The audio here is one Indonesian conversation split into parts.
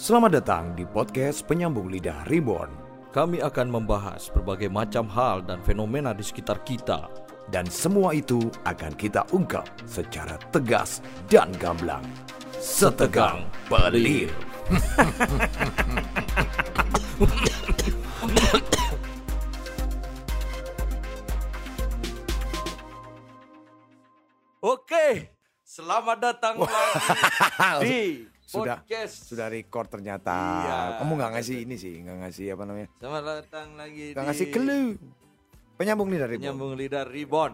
Selamat datang di podcast Penyambung Lidah Reborn Kami akan membahas berbagai macam hal dan fenomena di sekitar kita. dan semua itu akan kita ungkap secara tegas dan gamblang. Setegang pelir. Oke, selamat datang lagi di Sudah podcast. sudah record ternyata. Iya. Kamu nggak ngasih ini sih, nggak ngasih apa namanya? Selamat datang lagi Nggak di ngasih clue. Penyambung Lidah Reborn. Penyambung lidah Reborn.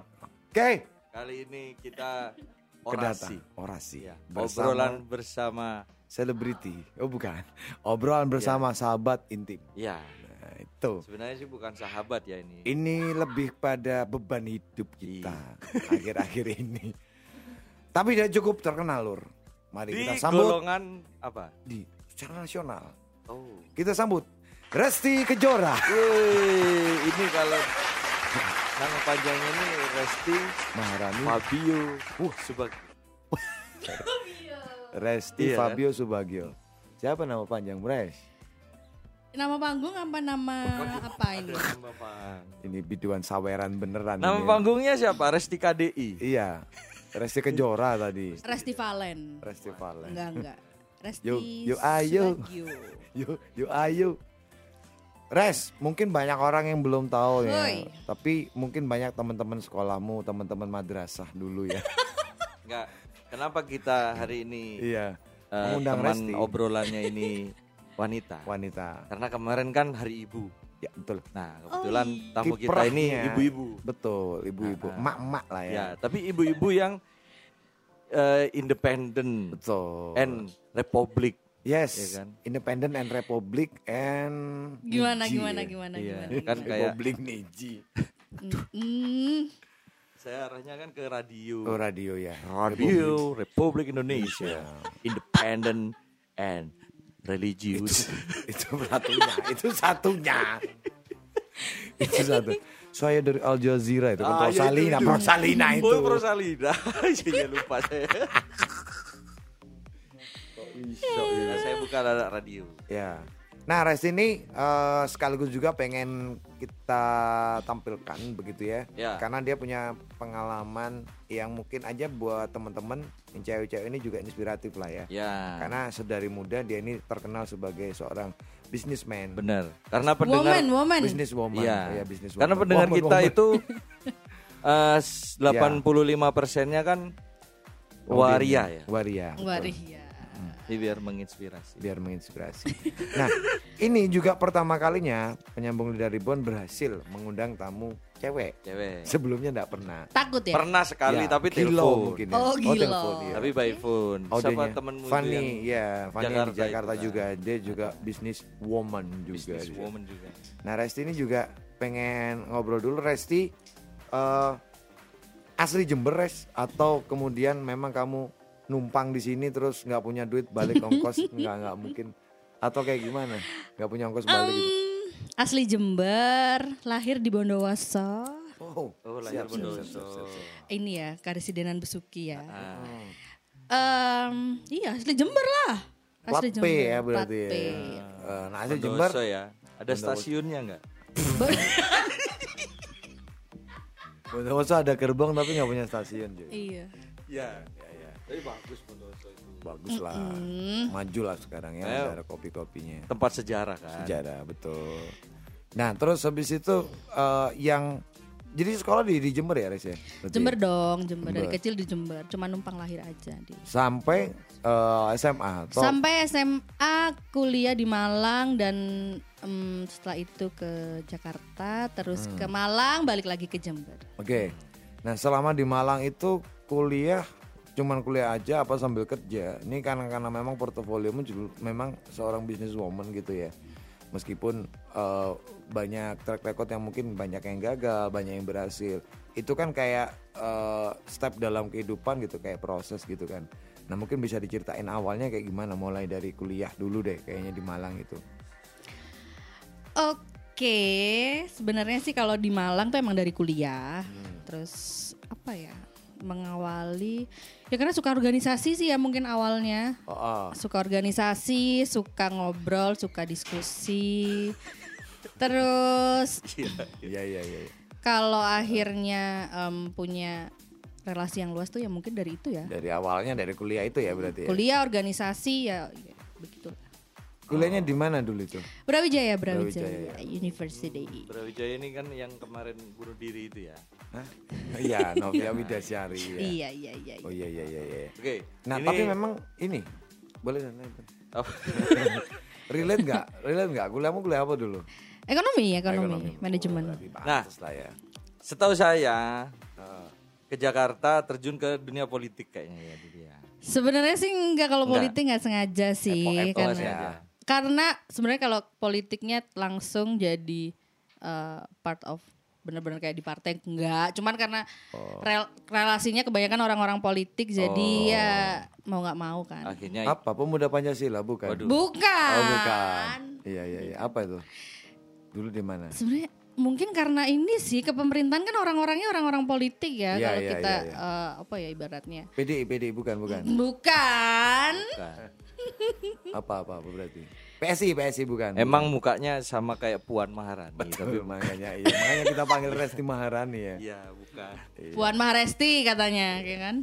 Oke. Kali ini kita Kedata. orasi. Orasi. Ya, Bersama obrolan bersama selebriti. Oh bukan. Obrolan bersama sahabat intim. ya. Nah, itu. Sebenarnya sih bukan sahabat ya ini. Ini lebih pada beban hidup kita Iya. akhir-akhir ini. Tapi dia cukup terkenal, Lur. Mari Di kita sambut golongan apa? di secara nasional. Oh. Kita sambut Resti Kejora. Wih, ini kalau nama panjangnya ini Resti Maharani. Fabio Uh, sebagai Resti Iya. Fabio Subagio. Siapa nama panjang, Res? Nama panggung apa nama apa ini? nama Ini biduan saweran beneran. Nama ini. panggungnya siapa? Resti KDI. Iya. Resti Kejora tadi. Resti Valen. Resti Valen. Enggak enggak. Resti Yuk, yuk, ayo. Yuk, yuk ayo. Res, mungkin banyak orang yang belum tahu ya. Tapi mungkin banyak teman-teman sekolahmu, teman-teman madrasah dulu ya. Enggak. Kenapa kita hari ini iya, mengundang teman Resti. obrolannya ini wanita? wanita. Karena kemarin kan hari ibu. Ya, betul. Nah, kebetulan iya. tamu kita ini ibu-ibu. Betul, ibu-ibu, emak-emak lah ya. Ya, tapi ibu-ibu yang eh, independen Betul. and republik. yes, ya kan? Independent and Republic and Gimana Niji gimana ya. gimana Iya, gimana. kan kayak Republik Niji. Saya arahnya kan ke radio. Oh, radio ya. Radio Republik Indonesia, independent and religious. itu satunya, itu satunya. itu satu. Saya dari Al Jazeera itu kan Ah, iya, Prosalina, itu, itu. Prosalina itu. Oh, Prosalina. Iya lupa saya. Nah, saya buka radio. Ya. Nah, Res ini eh, sekaligus juga pengen kita tampilkan begitu ya. Ya. Karena dia punya pengalaman yang mungkin aja buat teman-teman yang cewek-cewek ini juga inspiratif lah ya. Ya. Karena sedari muda dia ini terkenal sebagai seorang businessman, benar. Karena pendengar woman woman. businesswoman, Iya. ya businesswoman. Karena pendengar Woman, kita woman. itu eh 85 persennya kan waria ya. Waria. betul. Ya. Jadi biar menginspirasi. biar menginspirasi. Nah, ini juga pertama kalinya penyambung lidah ribuan berhasil mengundang tamu cewek. Cewek. Sebelumnya enggak pernah. Takut ya? Pernah sekali Ya, tapi telepon. mungkin ya. Oh, Gilo. telepon, iya. Tapi by phone. Siapa Audionya. temenmu Fanny, ya, Fanny Jakarta di Jakarta itu kan? juga. Dia juga bisnis woman juga. business dia. woman juga. Nah, Resti ini juga pengen ngobrol dulu. Resti eh, asli Jember, Res? Atau kemudian memang kamu numpang di sini terus nggak punya duit balik ongkos? nggak nggak mungkin. Atau kayak gimana? Nggak punya ongkos balik gitu? Hmm, asli Jember, lahir di Bondowoso. Oh, Oh, lahir siap, Bondowoso. siap, siap, siap. Ini ya, Karesidenan Besuki ya. Ah, Em, iya, asli Jember lah. Plat Asli P ya Plat berarti ya. Eh, nah, asli Jember Bondowoso ya. Ada stasiunnya enggak? Bondowoso ada gerbang tapi nggak punya stasiun juga. Iya. Iya. Tapi bagus Bondowoso itu. Bagus lah, maju lah sekarang ya Ayo. ada kopi-kopinya. Tempat sejarah kan. Sejarah betul. Nah terus habis itu eh, yang jadi sekolah di, di Jember ya Res ya? Berarti Jember ya? dong, Jember. Dari kecil di Jember, cuma numpang lahir aja di. Sampai eh, SMA atau Sampai SMA kuliah di Malang dan em, setelah itu ke Jakarta, terus Hmm. ke Malang, balik lagi ke Jember. Oke. Nah selama di Malang itu kuliah cuman kuliah aja apa sambil kerja? Ini karena karena memang portofoliomu juga memang seorang businesswoman gitu ya. Meskipun eh, banyak track record yang mungkin banyak yang gagal, banyak yang berhasil. Itu kan kayak eh, step dalam kehidupan gitu, kayak proses gitu kan. Nah mungkin bisa diceritain awalnya kayak gimana, mulai dari kuliah dulu deh, kayaknya di Malang itu. Oke, sebenarnya sih kalau di Malang tuh emang dari kuliah. Hmm. Terus apa ya? Mengawali ya karena suka organisasi sih ya mungkin awalnya Oh, oh. suka organisasi suka ngobrol suka diskusi terus Iya iya iya. kalau akhirnya em, punya relasi yang luas tuh ya mungkin dari itu ya Dari awalnya dari kuliah itu ya berarti ya. kuliah organisasi ya, ya begitu Kuliahnya di mana dulu itu? Brawijaya Brawijaya, Brawijaya University Brawijaya ini kan yang kemarin bunuh diri itu ya. Hah? Iya, Novia Widasyari. Ya. iya iya iya Oh iya iya iya. iya. Oke. Nah ini- tapi memang ini boleh dan Apa? relate nggak? Relate nggak? Kuliahmu kuliah apa dulu? ekonomi ekonomi, Ekonomi. manajemen Oh, Nah. lah ya. Setahu saya Heeh. ke Jakarta terjun ke dunia politik kayaknya ya ya. Sebenarnya sih enggak kalau Enggak. politik nggak sengaja sih Epok-epok karena sengaja. Karena sebenarnya kalau politiknya langsung jadi eh, part of benar-benar kayak di partai enggak cuman karena Oh. rel- relasinya kebanyakan orang-orang politik jadi Oh. ya mau nggak mau kan Akhirnya Apa pemuda Pancasila bukan? Waduh. bukan, Oh bukan. Iya iya iya. Apa itu? Dulu di mana? sebenarnya mungkin karena ini sih kepemerintahan kan orang-orangnya orang-orang politik ya Iya, kalau iya, kita iya, iya. eh, apa ya ibaratnya PDI PDI bukan bukan. bukan bukan. Apa apa apa berarti? PSI PSI bukan. Emang mukanya sama kayak Puan Maharani tapi Tapi makanya iya makanya kita panggil Resti Maharani ya. Iya, bukan. Puan Maharesti katanya ya kan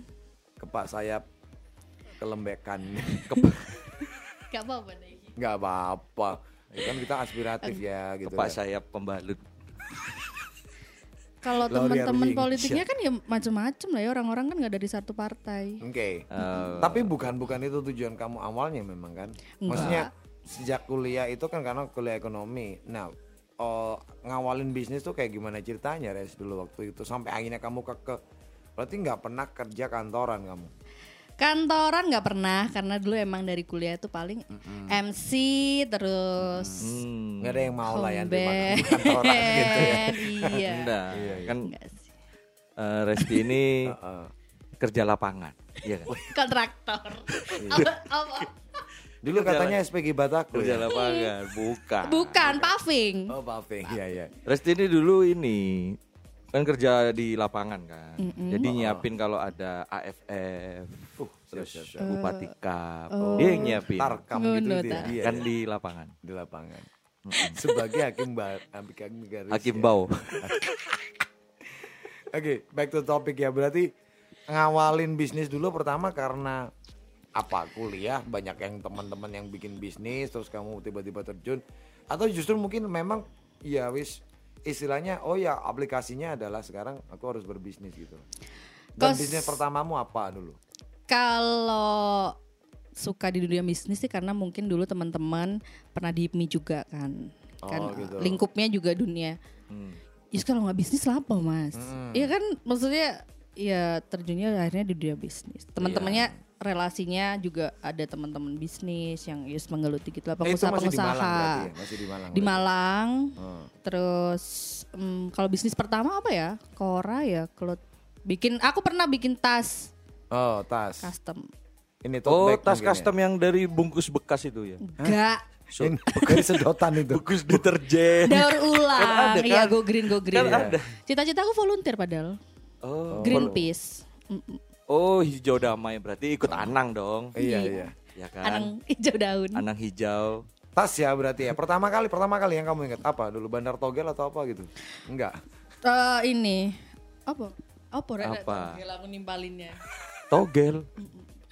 Kepak sayap kelembekan. Gak apa-apa deh Nggak apa-apa. Ya kan kita aspiratif ya gitu. Kepak kan. sayap pembalut. Kalau teman-teman politiknya kan ya macam-macam lah ya orang-orang kan nggak dari satu partai. Oke. Eh, Tapi bukan bukan itu tujuan kamu awalnya memang kan? Maksudnya sejak kuliah itu kan karena kuliah ekonomi. Nah, oh, ngawalin bisnis tuh kayak gimana ceritanya res dulu waktu itu sampai akhirnya kamu ke berarti nggak pernah kerja kantoran kamu. Kantoran nggak pernah karena dulu emang dari kuliah itu paling MC terus hmm, Nggak ada yang mau lah ya band. kantoran gitu ya. iya. enggak. Kan Nggak sih. eh, Resti ini Heeh. kerja lapangan. Iya kan? Kontraktor. Iya. apa, apa? Dulu katanya SPG Bataku Kerja ya. lapangan, bukan. Bukan paving. Oh, paving. Iya, iya. Resti ini dulu ini kan kerja di lapangan kan. Jadi nyiapin kalau ada AFF, Uh, terus siap, siap. Bupati Cup. Dia yang nyiapin Tarkam Oh, gitu no, dia. tak. Iya, kan iya. di lapangan. di lapangan. Sebagai hakim bar, hakim garis. Hakim ya. Bau. Oke, back to topic ya. Berarti ngawalin bisnis dulu pertama karena apa? Kuliah banyak yang teman-teman yang bikin bisnis terus kamu tiba-tiba terjun atau justru mungkin memang ya wis istilahnya oh ya aplikasinya adalah sekarang aku harus berbisnis gitu. Dan Kos- bisnis pertamamu apa dulu? Kalau suka di dunia bisnis sih karena mungkin dulu teman-teman pernah di HIPMI juga kan. Kan Oh, gitu. lingkupnya juga dunia. Hmm. Ya kalau nggak bisnis lah apa mas? Hmm. Iya kan maksudnya ya terjunnya akhirnya di dunia bisnis. Teman-temannya relasinya juga ada teman-teman bisnis yang yes menggeluti gitu lah Eh, itu masih di Malang pengusaha-pengusaha. berarti ya? Masih di Malang. Di? Malang. Oh. Terus mm, kalau bisnis pertama apa ya? Kora ya. Kalau bikin aku pernah bikin tas Oh, tas. custom. Ini tote Oh, bag tas mungkin ya? custom yang dari bungkus bekas itu ya. Enggak. Dari sedotan itu. Bungkus deterjen. Daur ulang. ada Iya, kan? go green, go green. Kan ada. Cita-cita aku volunteer padahal. Oh. Greenpeace. Oh, hijau damai berarti ikut Anang dong. Iya, Iya. iya. Ya kan? Anang hijau daun. Anang hijau. Tas ya berarti ya. Pertama kali, pertama kali yang kamu ingat apa dulu? Bandar Togel atau apa gitu? Enggak. Eh, ini apa? Apa? Rek? Apa? Togel aku nimbalinnya. Togel.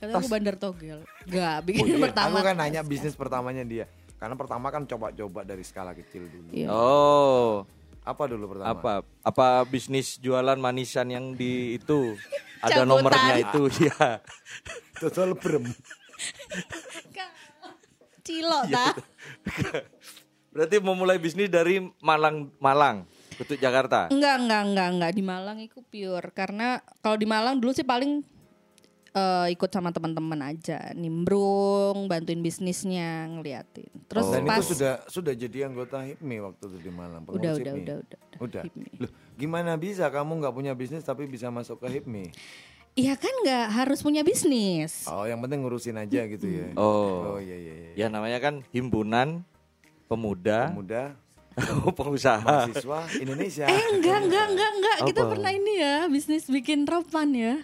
Kata aku bandar togel. Enggak, bikin Iya, pertama. Aku kan nanya bisnis pertamanya dia. Karena pertama kan coba-coba dari skala kecil dulu. Iya. Oh, Apa dulu pertama? apa apa bisnis jualan manisan yang di itu ada Cabutan. nomornya itu ya. Total brem. Cilok Iya, ta? Berarti memulai bisnis dari Malang Malang untuk Jakarta. Enggak, enggak, enggak, enggak di Malang itu pure karena kalau di Malang dulu sih paling eh, ikut sama teman-teman aja, nimbrung, bantuin bisnisnya, ngeliatin. Terus Dan pas itu sudah sudah jadi anggota HIPMI waktu itu di Malang. udah, pengurus udah, HIPMI. udah, udah, udah, Udah. HIPMI. Loh, gimana bisa kamu nggak punya bisnis tapi bisa masuk ke HIPMI? Iya kan nggak harus punya bisnis. Oh, yang penting ngurusin aja gitu ya. Oh. Oh iya iya iya. Ya namanya kan himpunan pemuda Pemuda, pengusaha. mahasiswa Indonesia. Eh enggak, enggak, enggak, enggak. Kita Apa? pernah ini ya, bisnis bikin ropan ya.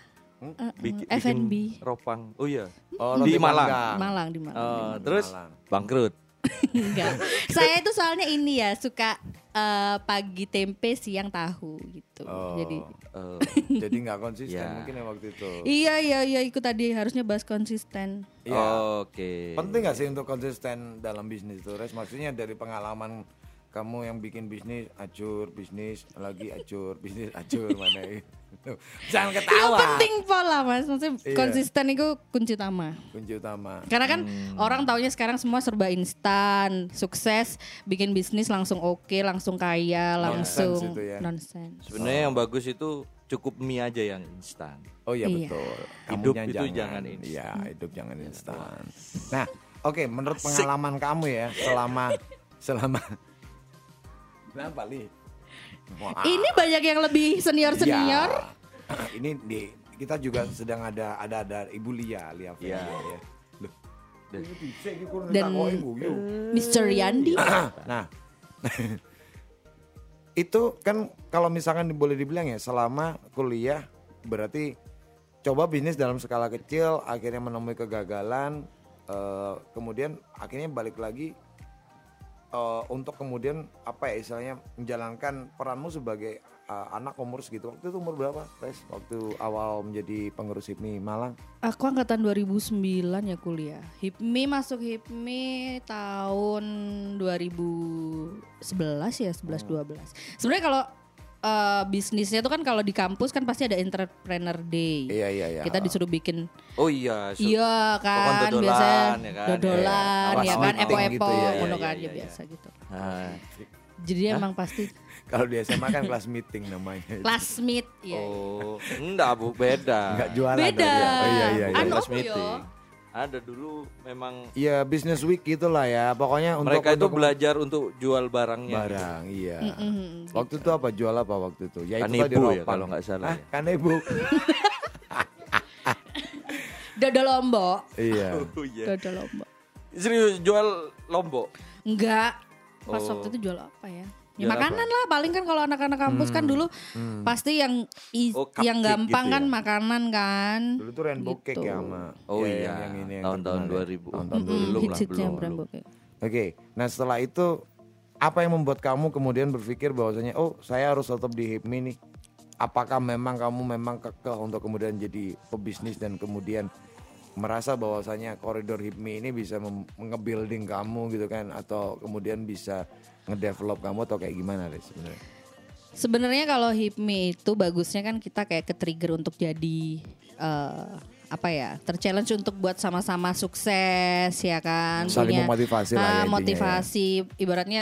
Bikin, F&B. bikin ropang. Oh iya. Oh, Di Malang. Malang di Malang. Oh, terus Malang. bangkrut. Enggak. Saya itu soalnya ini ya suka eh, pagi tempe siang tahu gitu. Oh. Jadi Eh, Jadi nggak konsisten Ya. mungkin ya waktu itu. iya iya iya ikut tadi harusnya bahas konsisten. Iya. Oke. Penting gak sih untuk konsisten dalam bisnis itu, Res? Maksudnya dari pengalaman kamu yang bikin bisnis acur, bisnis lagi acur, bisnis acur mana ini? Jangan Itu ketawa. penting pola mas, maksudnya Iya. konsisten itu kunci utama. Kunci utama. Karena kan Hmm. orang taunya sekarang semua serba instan, sukses, bikin bisnis langsung oke, langsung kaya, langsung itu ya. nonsense. Sebenarnya yang bagus itu cukup mie aja yang instan. Oh iya, Iya. betul. Hidup Kamunya itu jangan instan. Iya, hidup jangan instan. Nah, oke, menurut pengalaman kamu ya selama selama Kenapa, Li? Wah, Ini banyak yang lebih senior senior. ya. Ini di kita juga sedang ada ada ada Ibu Lia, Lia Iya. Fendi ya. Loh. Dan- Dan-. Mr. Yandi. Nah, itu kan kalau misalkan boleh dibilang ya selama kuliah berarti coba bisnis dalam skala kecil akhirnya menemui kegagalan eh, kemudian akhirnya balik lagi eh, untuk kemudian apa ya istilahnya menjalankan peranmu sebagai eh, anak umur segitu waktu itu umur berapa Res waktu awal menjadi pengurus HIPMI Malang Aku angkatan 2009 ya kuliah. HIPMI masuk HIPMI tahun 2011 ya, 11 12. Sebenarnya kalau eh, bisnisnya tuh kan kalau di kampus kan pasti ada entrepreneur day. iya iya iya Kita disuruh bikin Oh iya. Iya kan, dodolan, biasanya ya kan? dodolan Iya, ya kan, epo-epo, gitu ya, ngono iya, kan iya, ya iya. biasa gitu. Ah. Jadi emang pasti kalau di SMA kan kelas meeting namanya class meet ya. Oh, enggak Bu, beda. nggak jualan Beda. dong ya. oh, iya iya iya Anu Kelas apa ya? meeting. Ada dulu memang Iya business week gitulah ya pokoknya untuk mereka itu untuk belajar untuk jual barangnya. barang iya Mm-mm. waktu itu apa jual apa waktu itu ya itu Kanebo tadi ya, kalau nggak salah Hah, ya. kanebo Dodol lombok. iya Oh iya. Lombok. Serius jual lombok. Enggak. Pas Oh. waktu itu jual apa ya? Ya makanan lah paling kan kalau anak-anak kampus kan dulu pasti yang i- Oh, yang gampang gitu kan ya? makanan kan. dulu tuh rainbow Gitu. cake ya sama Oh ya, iya. yang, yang ini yang Tahun-tahun terkenal ya. 2000. tahun-tahun Mm-mm, 2000 belum lah, belum, belum. Oke nah setelah itu apa yang membuat kamu kemudian berpikir bahwasanya oh saya harus tetap di HIPMI nih apakah memang kamu memang kekeh untuk kemudian jadi pebisnis dan kemudian merasa bahwasanya koridor HIPMI ini bisa nge-building kamu gitu kan atau kemudian bisa ngedevelop kamu atau kayak gimana deh sebenarnya? Sebenarnya kalau HIPMI itu bagusnya kan kita kayak ke trigger untuk jadi eh, apa ya terchallenge untuk buat sama-sama sukses ya kan? Saling Punya, memotivasi lah ya ah, ya. motivasi ibaratnya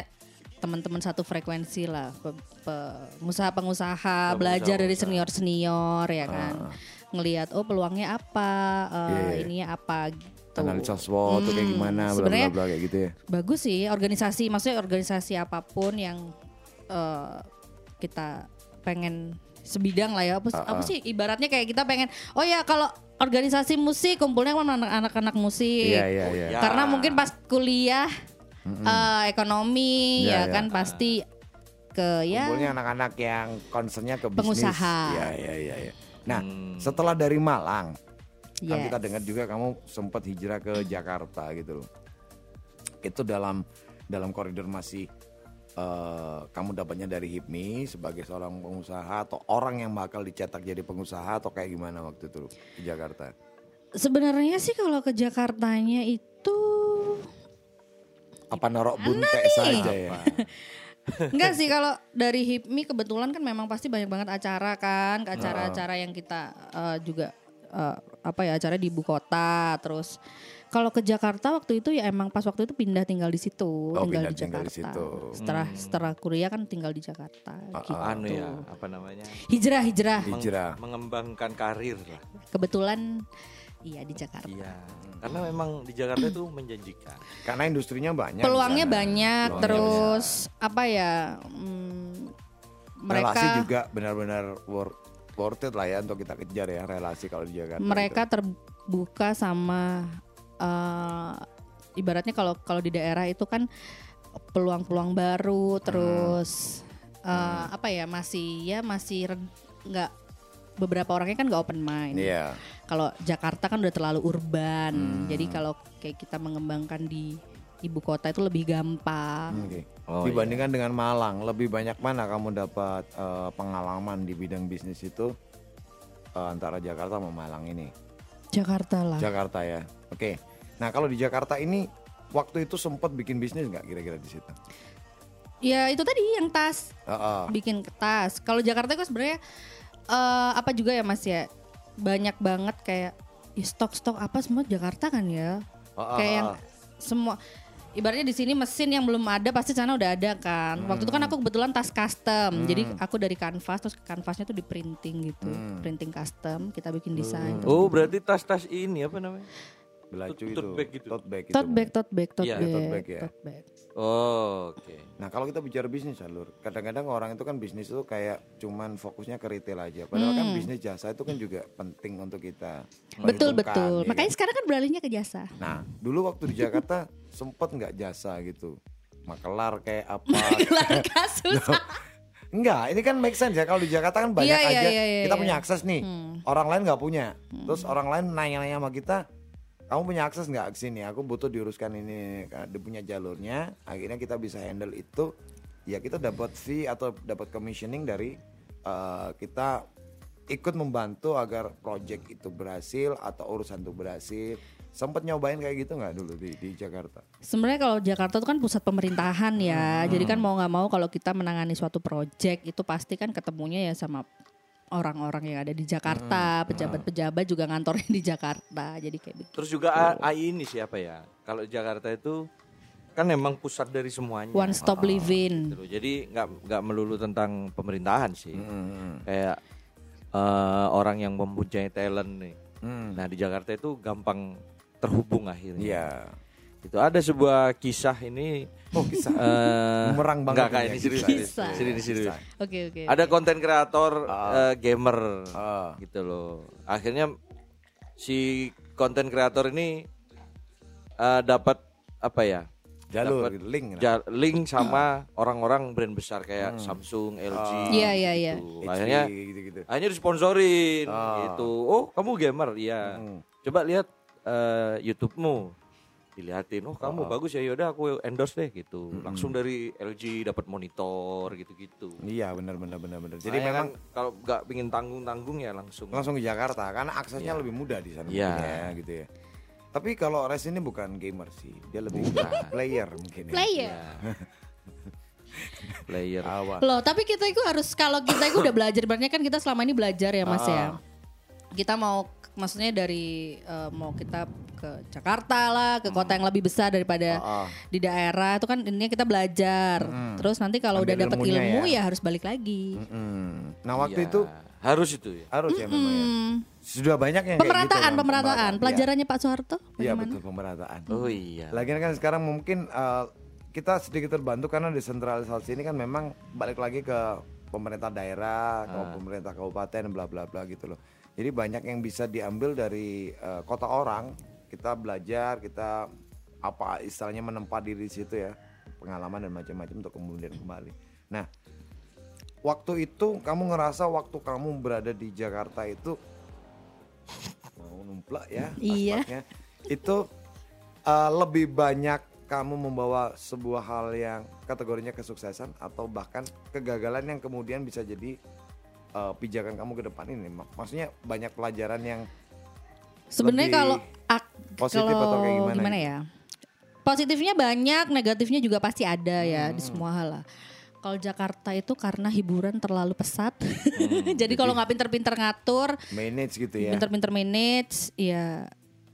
teman-teman satu frekuensi lah pe- pe- pengusaha-pengusaha belajar dari senior-senior ya kan ngelihat oh peluangnya apa eh, Iya, iya. ininya apa gitu analisa SWOT tuh kayak Hmm, gimana bla bla bla kayak gitu ya bagus sih organisasi maksudnya organisasi apa pun yang eh, kita pengen sebidang lah ya apa, apa sih ibaratnya kayak kita pengen oh ya kalau organisasi musik kumpulnya sama anak- anak-anak musik iya iya iya Ya. karena mungkin pas kuliah eh, ekonomi Iya, ya iya. kan pasti ke ya kumpulnya anak-anak yang concernnya ke bisnis Pengusaha. iya iya iya iya. Nah Hmm. setelah dari Malang kan Yes. kita dengar juga kamu sempat hijrah ke Jakarta gitu loh. Itu dalam dalam koridor masih eh, kamu dapatnya dari HIPMI sebagai seorang pengusaha atau orang yang bakal dicetak jadi pengusaha atau kayak gimana waktu itu di Jakarta? Sebenarnya sih kalau ke Jakartanya itu apa norok bunte saja ya Enggak sih kalau dari HIPMI kebetulan kan memang pasti banyak banget acara kan, ke acara-acara yang kita eh, juga eh, apa ya acara di ibu kota terus kalau ke Jakarta waktu itu ya emang pas waktu itu pindah tinggal di situ, Oh, tinggal pindah di tinggal Jakarta. di situ. Setelah setelah kuliah kan tinggal di Jakarta gitu. Anu ya, apa namanya? Hijrah hijrah. Meng- Hijrah. mengembangkan karir lah. Kebetulan iya di Jakarta. Iya. Karena memang di Jakarta itu menjanjikan. karena industrinya banyak Peluangnya banyak Peluangnya terus apa ya mm, mereka relasi juga benar-benar worth, worth it lah ya untuk kita kejar ya relasi kalau di Jakarta. mereka gitu. terbuka sama eh, ibaratnya kalau kalau di daerah itu kan peluang-peluang baru terus eh, apa ya masih ya masih nggak beberapa orangnya kan nggak open mind. Iya. Kalau Jakarta kan udah terlalu urban, Hmm. jadi kalau kayak kita mengembangkan di ibu kota itu lebih gampang. Oke. Oh, Dibandingkan dengan Malang, lebih banyak mana kamu dapat eh, pengalaman di bidang bisnis itu eh, antara Jakarta sama Malang ini? Jakarta lah. Jakarta ya. Oke. Nah kalau di Jakarta ini waktu itu sempat bikin bisnis nggak kira-kira di situ? ya itu tadi yang tas, Heeh. bikin tas. Kalau Jakarta itu sebenarnya eh, apa juga ya Mas ya, banyak banget kayak ya stok-stok apa semua Jakarta kan ya. Heeh, kayak yang heeh. semua ibaratnya di sini mesin yang belum ada pasti sana udah ada kan. Waktu itu kan aku kebetulan tas custom. Jadi aku dari kanvas terus kanvasnya tuh di printing gitu. Printing custom, kita bikin desain. terus Oh berarti tas-tas ini apa namanya? Belacu Tote- itu. tote bag gitu. Tote bag itu. tote bag, tote bag, tote Iya, bag, tote bag ya. Oh oke. Nah kalau kita bicara bisnis alur, kadang-kadang orang itu kan bisnis itu kayak cuman fokusnya ke retail aja. Padahal kan bisnis jasa itu kan juga penting untuk kita. Betul betul. ya Makanya kan? sekarang kan beralihnya ke jasa. Nah dulu waktu di Jakarta sempet nggak jasa gitu, makelar kayak apa? Gelar kasus. Enggak, ini kan make sense ya kalau di Jakarta kan banyak Iya, iya, aja iya, iya, kita iya. punya akses nih, orang lain nggak punya. Terus orang lain nanya-nanya sama kita, kamu punya akses nggak ke sini? Aku butuh diuruskan ini, dia punya jalurnya. Akhirnya kita bisa handle itu. Ya kita dapat fee atau dapat commissioning dari eh, kita ikut membantu agar project itu berhasil atau urusan itu berhasil. Sempet nyobain kayak gitu nggak dulu di, di Jakarta? Sebenarnya kalau Jakarta itu kan pusat pemerintahan ya. Jadi kan mau nggak mau kalau kita menangani suatu project itu pasti kan ketemunya ya sama orang-orang yang ada di Jakarta, pejabat-pejabat juga ngantornya di Jakarta. Jadi kayak begitu. Terus juga A- AI ini siapa ya? Kalau Jakarta itu kan memang pusat dari semuanya. One stop living. Gitu loh. Jadi nggak nggak melulu tentang pemerintahan sih. Hmm. Kayak eh, orang yang mempunyai talent nih. Hmm. Nah di Jakarta itu gampang terhubung akhirnya. Iya. Itu ada sebuah kisah ini. Oh kisah. eh Bumerang banget Enggak kayak ini serius. kisah. Kisah. Serius, serius. Kisah. Oke oke. Ada konten kreator eh, gamer Ah. gitu loh. Akhirnya si konten kreator ini eh, dapat apa ya? Jalur, Dapat gitu, link. ja- link sama orang-orang brand besar kayak Samsung, LG. Iya iya iya. gitu. HP, Akhirnya gitu-gitu. akhirnya disponsorin Ah. gitu. Oh, kamu gamer? Iya. Hmm. Coba lihat eh, YouTube-mu. Dilihatin, oh kamu bagus ya, yaudah aku endorse deh gitu. Langsung dari LG dapat monitor gitu-gitu. Iya benar benar benar benar. Jadi Jadi memang memang kalau nggak pingin tanggung-tanggung ya langsung. langsung ke Jakarta karena aksesnya lebih mudah di sana Iya. mungkin ya gitu ya. Tapi kalau Res ini bukan gamer sih, dia lebih player mungkin ya. Player. player. Awal. Loh, tapi kita itu harus kalau kita itu udah belajar, berarti kan kita selama ini belajar ya Mas ya. Kita mau maksudnya dari eh, mau kita ke Jakarta lah, ke kota yang lebih besar daripada Ah, ah. di daerah itu kan intinya kita belajar. Terus nanti kalau udah dapat ilmu ya. ya. harus balik lagi. Mm-mm. Nah waktu Iya, itu harus itu ya. harus ya memang ya. Hmm. Sudah banyak yang kayak gitu, Pemerataan, Bang. pemerataan. Iya. Pelajarannya Pak Soeharto Iya bagaimana? betul pemerataan. Oh iya. Lagian kan sekarang mungkin eh, kita sedikit terbantu karena desentralisasi ini kan memang balik lagi ke pemerintah daerah, ke pemerintah kabupaten, bla bla bla gitu loh. Jadi banyak yang bisa diambil dari eh, kota orang. Kita belajar, kita apa istilahnya menempa diri di situ ya, pengalaman dan macam-macam untuk kemudian kembali. Nah, waktu itu kamu ngerasa waktu kamu berada di Jakarta itu mau numplak ya Iya. aspaknya. itu uh, lebih banyak kamu membawa sebuah hal yang kategorinya kesuksesan atau bahkan kegagalan yang kemudian bisa jadi uh, pijakan kamu ke depan ini Mak- maksudnya banyak pelajaran yang Sebenarnya kalau ak- positif kalau atau kayak gimana ya? Positifnya banyak, negatifnya juga pasti ada ya di semua hal lah. Kalau Jakarta itu karena hiburan terlalu pesat, jadi kalau nggak pinter-pinter ngatur, manage gitu ya pinter-pinter manage, ya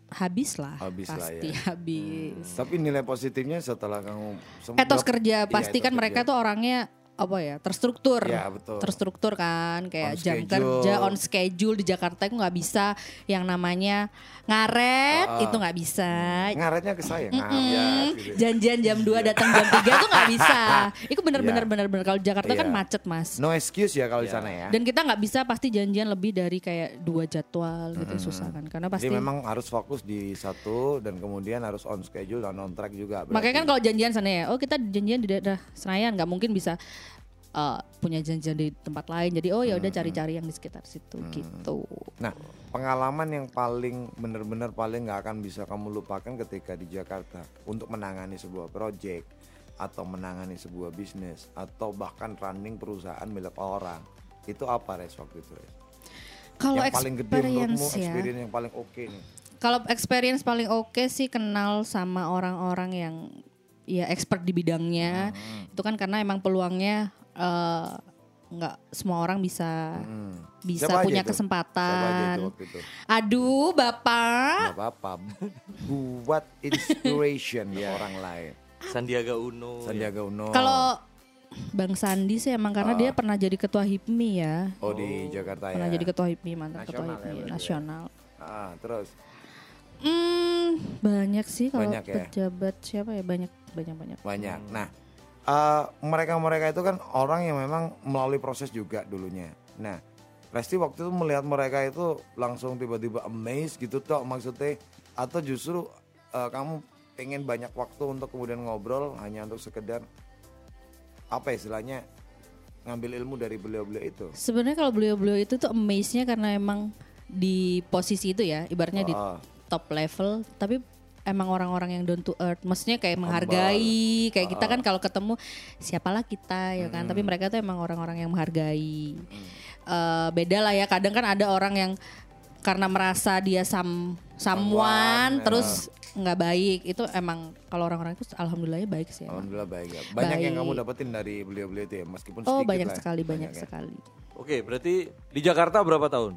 habis lah, Habis lah pasti ya. habis. tapi nilai positifnya setelah kamu Etos kerja Iya, pasti etos kan mereka kerja. tuh orangnya apa ya terstruktur, Ya, betul. terstruktur kan kayak On jam schedule. kerja on schedule di Jakarta itu nggak bisa yang namanya ngaret Ah. itu nggak bisa. ngaretnya ke saya Mm-mm. ngaret gitu. Janjian jam 2 datang jam 3 tuh nggak bisa. Itu bener-bener Iya. bener-bener kalau Jakarta kan Iya. macet mas. no excuse ya kalau di Ya. sana ya Dan kita nggak bisa pasti janjian lebih dari kayak dua jadwal gitu susah kan karena pasti. Jadi memang harus fokus di satu dan kemudian harus on schedule dan on track juga. berarti. Makanya kan kalau janjian sana ya, oh kita janjian di daerah Senayan nggak mungkin bisa eh, punya janjian di tempat lain. Jadi oh ya udah cari-cari yang di sekitar situ gitu. Nah, pengalaman yang paling benar-benar paling nggak akan bisa kamu lupakan ketika di Jakarta untuk menangani sebuah project atau menangani sebuah bisnis atau bahkan running perusahaan milik orang. Itu apa res waktu itu? Res? Kalau yang paling gede menurutmu experience ya. experience yang paling oke nih. Kalau experience paling oke sih kenal sama orang-orang yang ya expert di bidangnya. Hmm. Itu kan karena emang peluangnya eh, nggak semua orang bisa bisa Hmm. Siapa aja punya itu? kesempatan. Siapa aja itu waktu itu? Aduh, Bapak. Gak apa-apa. Buat inspiration ke orang lain. Sandiaga Uno. Sandiaga Uno. Kalau Bang Sandi sih emang karena dia pernah jadi ketua HIPMI ya. Oh di Jakarta ya. Pernah jadi ketua HIPMI, mantan ketua Nasional ya HIPMI berarti ya? nasional. Ah, terus Hmm, banyak sih kalau Banyak ya? pejabat siapa ya banyak banyak banyak. banyak. Nah, eh, mereka-mereka itu kan orang yang memang melalui proses juga dulunya. Nah, Resti waktu itu melihat mereka itu langsung tiba-tiba amazed gitu toh maksudnya atau justru eh, kamu pengen banyak waktu untuk kemudian ngobrol hanya untuk sekedar apa istilahnya ngambil ilmu dari beliau-beliau itu. Sebenarnya kalau beliau-beliau itu tuh amaze-nya karena emang di posisi itu ya, ibaratnya di Ah. top level, tapi emang orang-orang yang down to earth, maksudnya kayak menghargai, kayak kita kan kalau ketemu siapalah kita ya kan, tapi mereka tuh emang orang-orang yang menghargai. Eh, beda lah ya, kadang kan ada orang yang karena merasa dia sam someone, ya. terus nggak baik, itu emang kalau orang-orang itu alhamdulillahnya baik sih. emang. Alhamdulillah baik ya. Banyak yang Baik. kamu dapetin dari beliau-beliau itu ya, meskipun Oh banyak lah. sekali, banyak ya. sekali. Oke, berarti di Jakarta berapa tahun?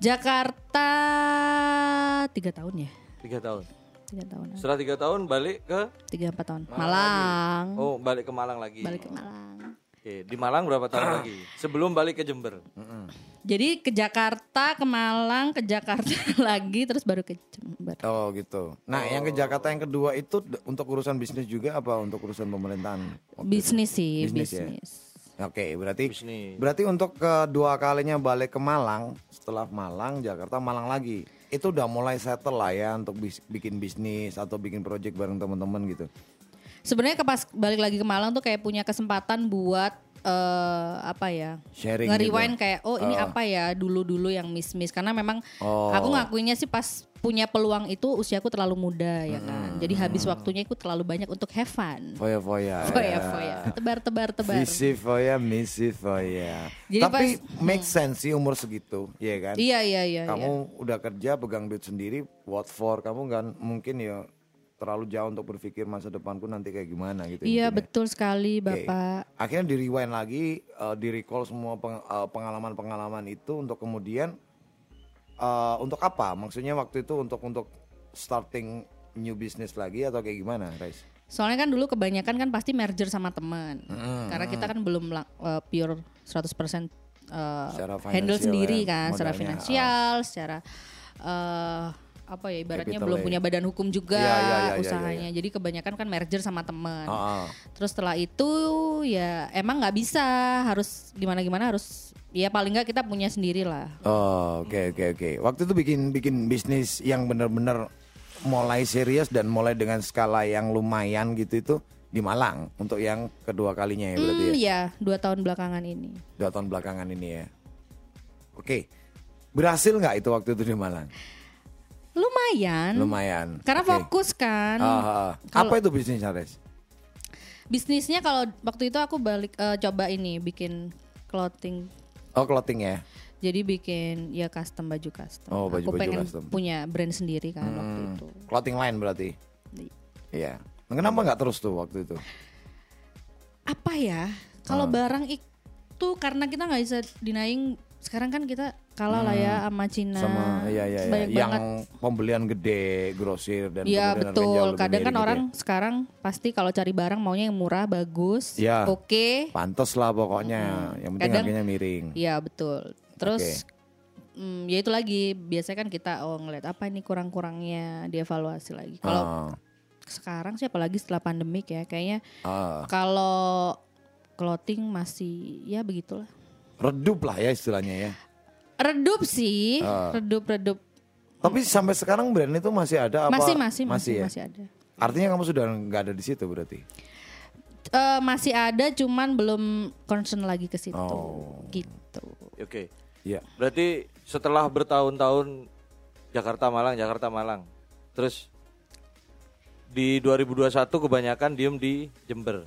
Jakarta tiga tahun ya, Tiga tahun. Tiga tahun, Setelah tiga tahun balik ke tiga empat tahun. Malang, oh balik ke Malang lagi. balik ke Malang. Oke, di Malang berapa tahun lagi? Sebelum balik ke Jember. Jadi ke Jakarta, ke Malang, ke Jakarta lagi, terus baru ke Jember. Oh gitu. Nah, yang ke Jakarta yang kedua itu untuk urusan bisnis juga apa untuk urusan pemerintahan? Bisnis sih, Bisnis ya? bisnis. Oke, berarti Bisnis. berarti untuk kedua kalinya balik ke Malang, setelah Malang, Jakarta, Malang lagi. Itu udah mulai settle lah ya untuk bis- bikin bisnis atau bikin project bareng teman-teman gitu. Sebenarnya pas balik lagi ke Malang tuh kayak punya kesempatan buat eh apa ya? Sharing Nge-rewind gitu. kayak oh ini apa ya dulu-dulu yang miss-miss karena memang Oh. aku ngakuinnya sih pas punya peluang itu usiaku terlalu muda ya kan. Jadi habis waktunya itu terlalu banyak untuk have fun. Foya-foya. Foya ya. foya, tebar tebar tebar. Visi foya, misi foya. Jadi Tapi pas- make sense sih umur segitu, ya kan? Iya iya iya. iya. kamu udah kerja pegang duit sendiri what for kamu kan mungkin ya terlalu jauh untuk berpikir masa depanku nanti kayak gimana gitu Iya intinya. betul sekali. Bapak. akhirnya di rewind lagi uh, di recall semua peng- uh, pengalaman-pengalaman itu untuk kemudian uh, untuk apa maksudnya waktu itu untuk untuk starting new business lagi atau kayak gimana guys Soalnya kan dulu kebanyakan kan pasti merger sama teman. Karena kita kan belum eh, pure 100% eh, Secara handle sendiri ya, kan, secara modalnya, finansial, secara eh apa ya ibaratnya Capital belum ya. punya badan hukum juga Iya, iya, iya, iya, usahanya. Jadi kebanyakan kan merger sama teman. Ah, ah. Terus setelah itu ya emang nggak bisa harus gimana gimana harus ya paling nggak kita punya sendiri lah. Oh, oke oke oke. Waktu itu bikin bikin bisnis yang benar-benar mulai serius dan mulai dengan skala yang lumayan gitu itu di Malang untuk yang kedua kalinya ya berarti Hmm, ya. ya dua tahun belakangan ini. Dua tahun belakangan ini ya. Oke. Berhasil nggak itu waktu itu di Malang? Lumayan. Lumayan. Karena Oke. fokus kan. Ah, ah, ah. Kalau- Apa itu bisnis Ares? Bisnisnya kalau waktu itu aku balik eh, coba ini bikin clothing. Oh clothing ya. Jadi bikin ya custom baju custom. Oh, aku baju-baju pengen custom. punya brand sendiri kan waktu Hmm, itu. Clothing line berarti. Iya. Nah, Kenapa nggak terus tuh waktu itu? Apa ya? Kalau Ah. barang itu karena kita nggak bisa denying sekarang kan kita kalah lah ya sama Cina. Hmm. Sama iya iya iya. Banyak yang banget. pembelian gede, grosir dan Iya betul. Kadang kan orang ya. sekarang pasti kalau cari barang maunya yang murah, bagus, Iya. oke. Pantes lah pokoknya. Yang penting Kadang- harganya miring. Iya betul. Terus mm, ya itu lagi biasanya kan kita oh ngeliat apa ini kurang-kurangnya dievaluasi lagi. Kalau Ah, sekarang sih apalagi setelah pandemik ya kayaknya ah. kalau clothing masih ya begitulah. redup lah ya istilahnya ya. Redup sih, Ah. redup-redup. Tapi sampai sekarang brand itu masih ada apa? Masih masih masih ya? masih ada. Artinya kamu sudah nggak ada di situ berarti. eh, masih ada cuman belum concern lagi ke situ. Oh. Gitu. Oke. Iya. Berarti setelah bertahun-tahun Jakarta Malang, Jakarta Malang. Terus di 2021 kebanyakan diem di Jember.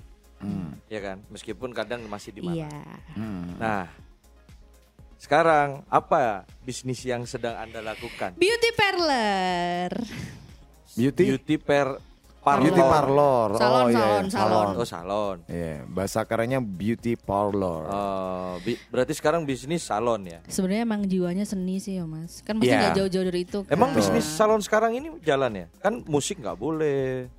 Ya kan? Meskipun kadang masih di Malang. Iya. Nah, sekarang apa bisnis yang sedang Anda lakukan? Beauty parlor. Beauty Beauty per parlor. Beauty parlor. Salon, oh iya, salon, salon. Oh, salon. Iya, bahasa kerennya beauty parlor. Oh, bi- berarti sekarang bisnis salon ya? Sebenarnya emang jiwanya seni sih ya mas. Kan mesti Iya. nggak jauh-jauh dari itu. kan. Emang bisnis salon sekarang ini jalan ya? Kan musik nggak boleh.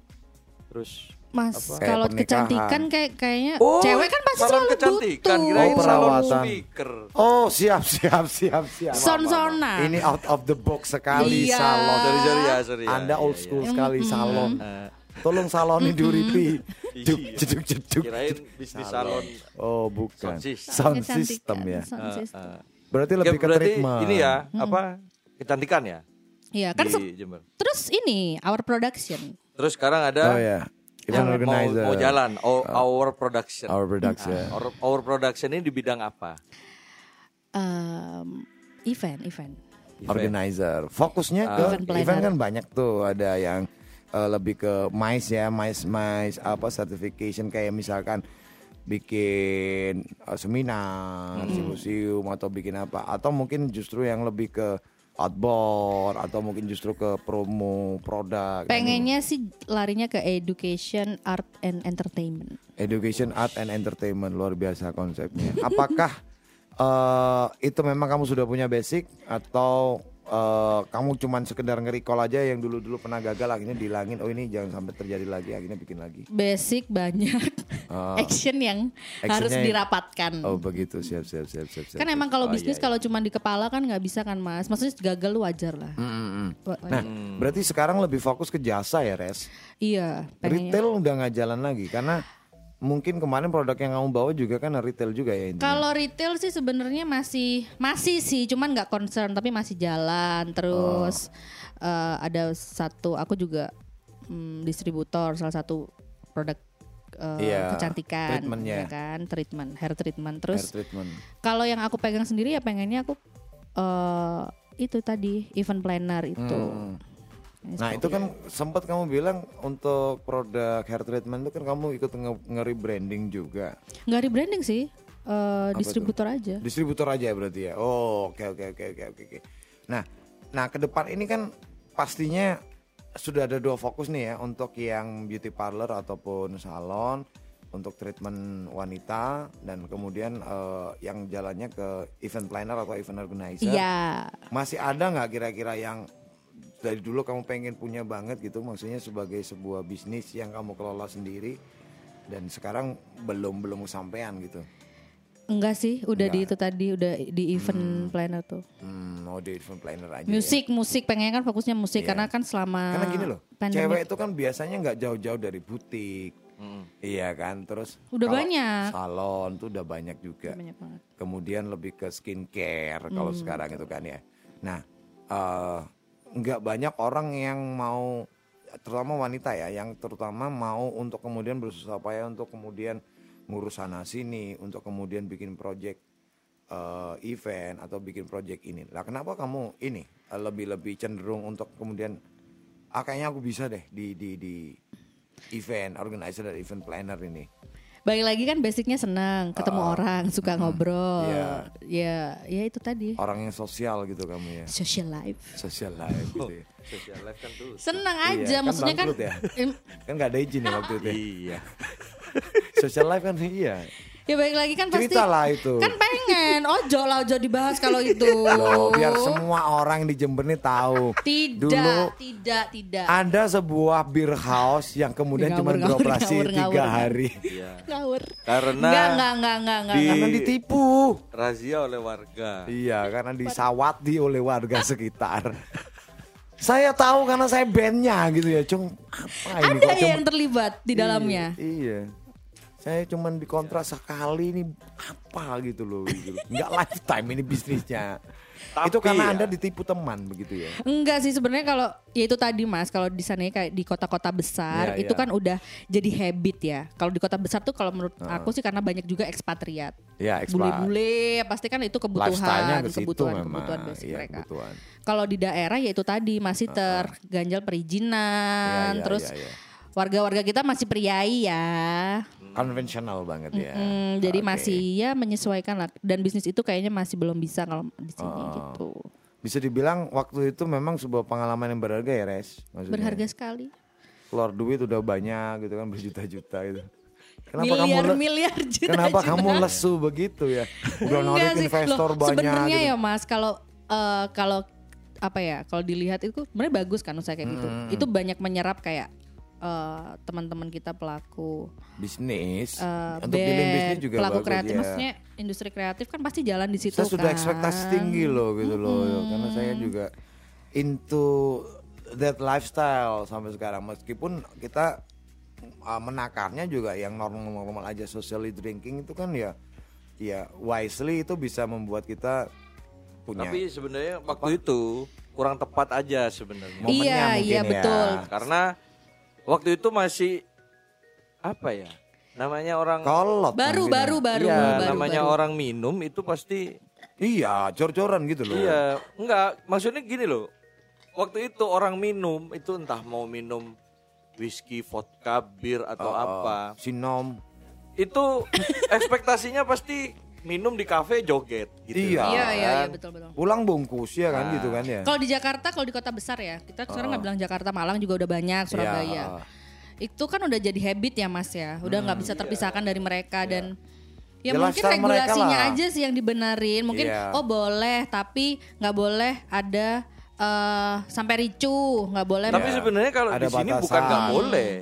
Terus Mas kalau kecantikan kayak kayaknya Oh, cewek kan pasti selalu kecantikan, butuh. Oh, perawatan. speaker. Oh, siap siap siap siap. Son-sonan. Ini out of the box sekali Iya. salon. Sorry, sorry ya, sorry ya. Anda Iya, old iya. school sekali salon. Eh, Tolong saloni diuripi. Iya. Juk jeduk jeduk. kirain bisnis salon. Oh, bukan. Sound system. Ya. sound Eh, system. eh. Berarti Oke, lebih ke berarti treatment. ini ya, apa? Kecantikan ya Iya kan di terus ini our production. Terus sekarang ada Oh ya. Yang Event mau, organizer. mau jalan o- our production. Our production. Our, our production ini di bidang apa? Em, event, event. Event. organizer. Fokusnya ke Event planner. event kan banyak tuh. Ada yang eh, lebih ke MICE ya, MICE MICE apa certification kayak misalkan bikin eh, seminar, simposium atau bikin apa atau mungkin justru yang lebih ke outboard atau mungkin justru ke promo produk. Pengennya sih larinya ke education, art and entertainment. Education, art and entertainment luar biasa konsepnya. Apakah eh, itu memang kamu sudah punya basic atau eh, kamu cuman sekedar nge-recall aja yang dulu-dulu pernah gagal akhirnya dihilangin. Oh ini jangan sampai terjadi lagi akhirnya bikin lagi. Basic banyak, Oh. action yang harus dirapatkan. Oh begitu siap siap siap siap. siap kan siap. emang kalau Oh, bisnis iya, kalau cuma di kepala kan nggak bisa kan mas. Maksudnya gagal lu wajar lah. Mm, mm, mm. Wa- Nah, berarti sekarang lebih fokus ke jasa ya, Res. iya. Retail udah nggak jalan lagi karena mungkin kemarin produk yang kamu bawa juga kan retail juga ya. Kalau retail sih sebenarnya masih masih sih, cuman nggak concern tapi masih jalan. Terus Oh. eh, ada satu aku juga mm, distributor salah satu produk eh, Iya, kecantikan, ya kan, treatment, hair treatment. Hair Terus treatment. kalau yang aku pegang sendiri ya pengennya aku eh itu tadi event planner itu. Hmm. Nah itu kan sempat kamu bilang untuk produk hair treatment itu kan kamu ikut nge- nge-rebranding juga. nggak rebranding sih, eh, distributor aja. Distributor aja ya berarti ya. Oh oke oke oke oke oke. oke. Nah nah ke depan ini kan pastinya sudah ada dua fokus nih ya untuk yang beauty parlor ataupun salon untuk treatment wanita dan kemudian eh, yang jalannya ke event planner atau event organizer. Iya. Masih ada nggak kira-kira yang dari dulu kamu pengen punya banget gitu maksudnya sebagai sebuah bisnis yang kamu kelola sendiri dan sekarang belum belum kesampaian gitu. Enggak sih, udah di Enggak. itu tadi, udah di event planner tuh. Hmm, mau di event planner aja. ya. Musik, musik pengennya kan fokusnya musik Iya. karena kan selama Karena gini loh, pandemi cewek itu kan biasanya nggak jauh-jauh dari butik, iya kan. Terus Udah banyak. Salon tuh udah banyak juga. banyak banget. Kemudian lebih ke skincare kalau Hmm. sekarang itu kan ya. Nah, eh, nggak banyak orang yang mau, terutama wanita ya, yang terutama mau untuk kemudian bersusah payah untuk kemudian ngurus sana sini, untuk kemudian bikin project eh, event atau bikin project ini. Lah kenapa kamu ini eh, lebih-lebih cenderung untuk kemudian ah kayaknya aku bisa deh di di di event organizer dan event planner ini. Balik lagi kan basicnya senang, ketemu orang, suka ngobrol. Iya. Ya, ya itu tadi. Orang yang sosial gitu kamu ya. Social life. Social life gitu ya. Social life kan tuh. Senang Iya, aja, kan maksudnya kan. ya. Em, Kan nggak ada izin ya waktu itu. ya. Iya. Social life kan iya. Ya balik lagi kan pasti. Lah itu. Kan pengen, ojo lah ojo dibahas kalau itu. Loh, biar semua orang di Jember nih tahu. Tidak, Dulu tidak, tidak. ada sebuah beer house yang kemudian cuma beroperasi ngawur, tiga ngawur. hari. Iya. Ngawur. Karena Enggak, enggak, enggak, enggak, enggak. di- Karena ditipu. razia oleh warga. Iya, karena disawati oleh warga sekitar. saya tahu karena saya bandnya gitu ya, cung. Apa ini Ada kok cuma- yang terlibat di dalamnya. Iya. iya. Saya cuman dikontrak sekali ini apa gitu loh gitu. nggak lifetime ini bisnisnya Tapi itu karena ya. anda ditipu teman begitu ya Enggak sih sebenarnya kalau ya itu tadi Mas, kalau di sana kayak di kota-kota besar Iya, itu iya. kan udah jadi habit ya. Kalau di kota besar tuh kalau menurut aku sih karena banyak juga ekspatriat. ya expat Bule-bule pasti kan itu kebutuhan, ke situ kebutuhan, memang kebutuhan basic Iya, mereka. kebutuhan. Kalau di daerah ya itu tadi masih terganjal perizinan, Iya, iya, terus iya, iya. Warga-warga kita masih priai ya. konvensional banget ya Hmm, jadi Oke. masih ya menyesuaikan lah dan bisnis itu kayaknya masih belum bisa kalau di sini Oh. gitu. bisa dibilang waktu itu memang sebuah pengalaman yang berharga ya res maksudnya Berharga sekali. keluar duit udah banyak gitu kan berjuta-juta gitu kenapa kamu miliar le- miliar juta kenapa juta. kamu lesu begitu ya udah narik investor Loh, banyak Sebenarnya gitu. ya Mas, kalau eh, kalau apa ya, kalau dilihat itu sebenarnya bagus kan usaha kayak gitu. Hmm. Itu banyak menyerap kayak eh, teman-teman kita pelaku bisnis eh, untuk band, bisnis juga pelaku bagus kreatif, ya. maksudnya industri kreatif kan pasti jalan di situ saya sudah kan. ekspektasi tinggi loh gitu loh karena saya juga into that lifestyle sampai sekarang meskipun kita uh, menakarnya juga yang normal-normal aja socially drinking itu kan ya ya wisely itu bisa membuat kita punya Tapi sebenarnya waktu itu kurang tepat aja sebenarnya. momennya Iya, mungkin iya ya. betul. Karena waktu itu masih apa ya? Namanya orang kolot Baru mungkin ya. baru baru Iya, baru. namanya baru. orang minum itu pasti iya cor-coran gitu loh iya, enggak, maksudnya gini loh. Waktu itu orang minum itu entah mau minum whisky, vodka, bir atau Oh, apa. sinom Itu ekspektasinya pasti minum di kafe joget gitu. Iya. Iya iya iya kan? betul betul. pulang bungkus ya kan gitu kan ya Kalau di Jakarta, kalau di kota besar ya, kita sekarang nggak bilang Jakarta, Malang juga udah banyak, Surabaya. Iya. Itu kan udah jadi habit ya Mas ya, udah nggak bisa terpisahkan dari mereka dan ya Ya, mungkin regulasinya aja sih yang dibenerin. Mungkin Iya. oh boleh, tapi nggak boleh ada eh sampai ricu, nggak boleh. Tapi sebenarnya kalau Ada di sini bukan nggak boleh.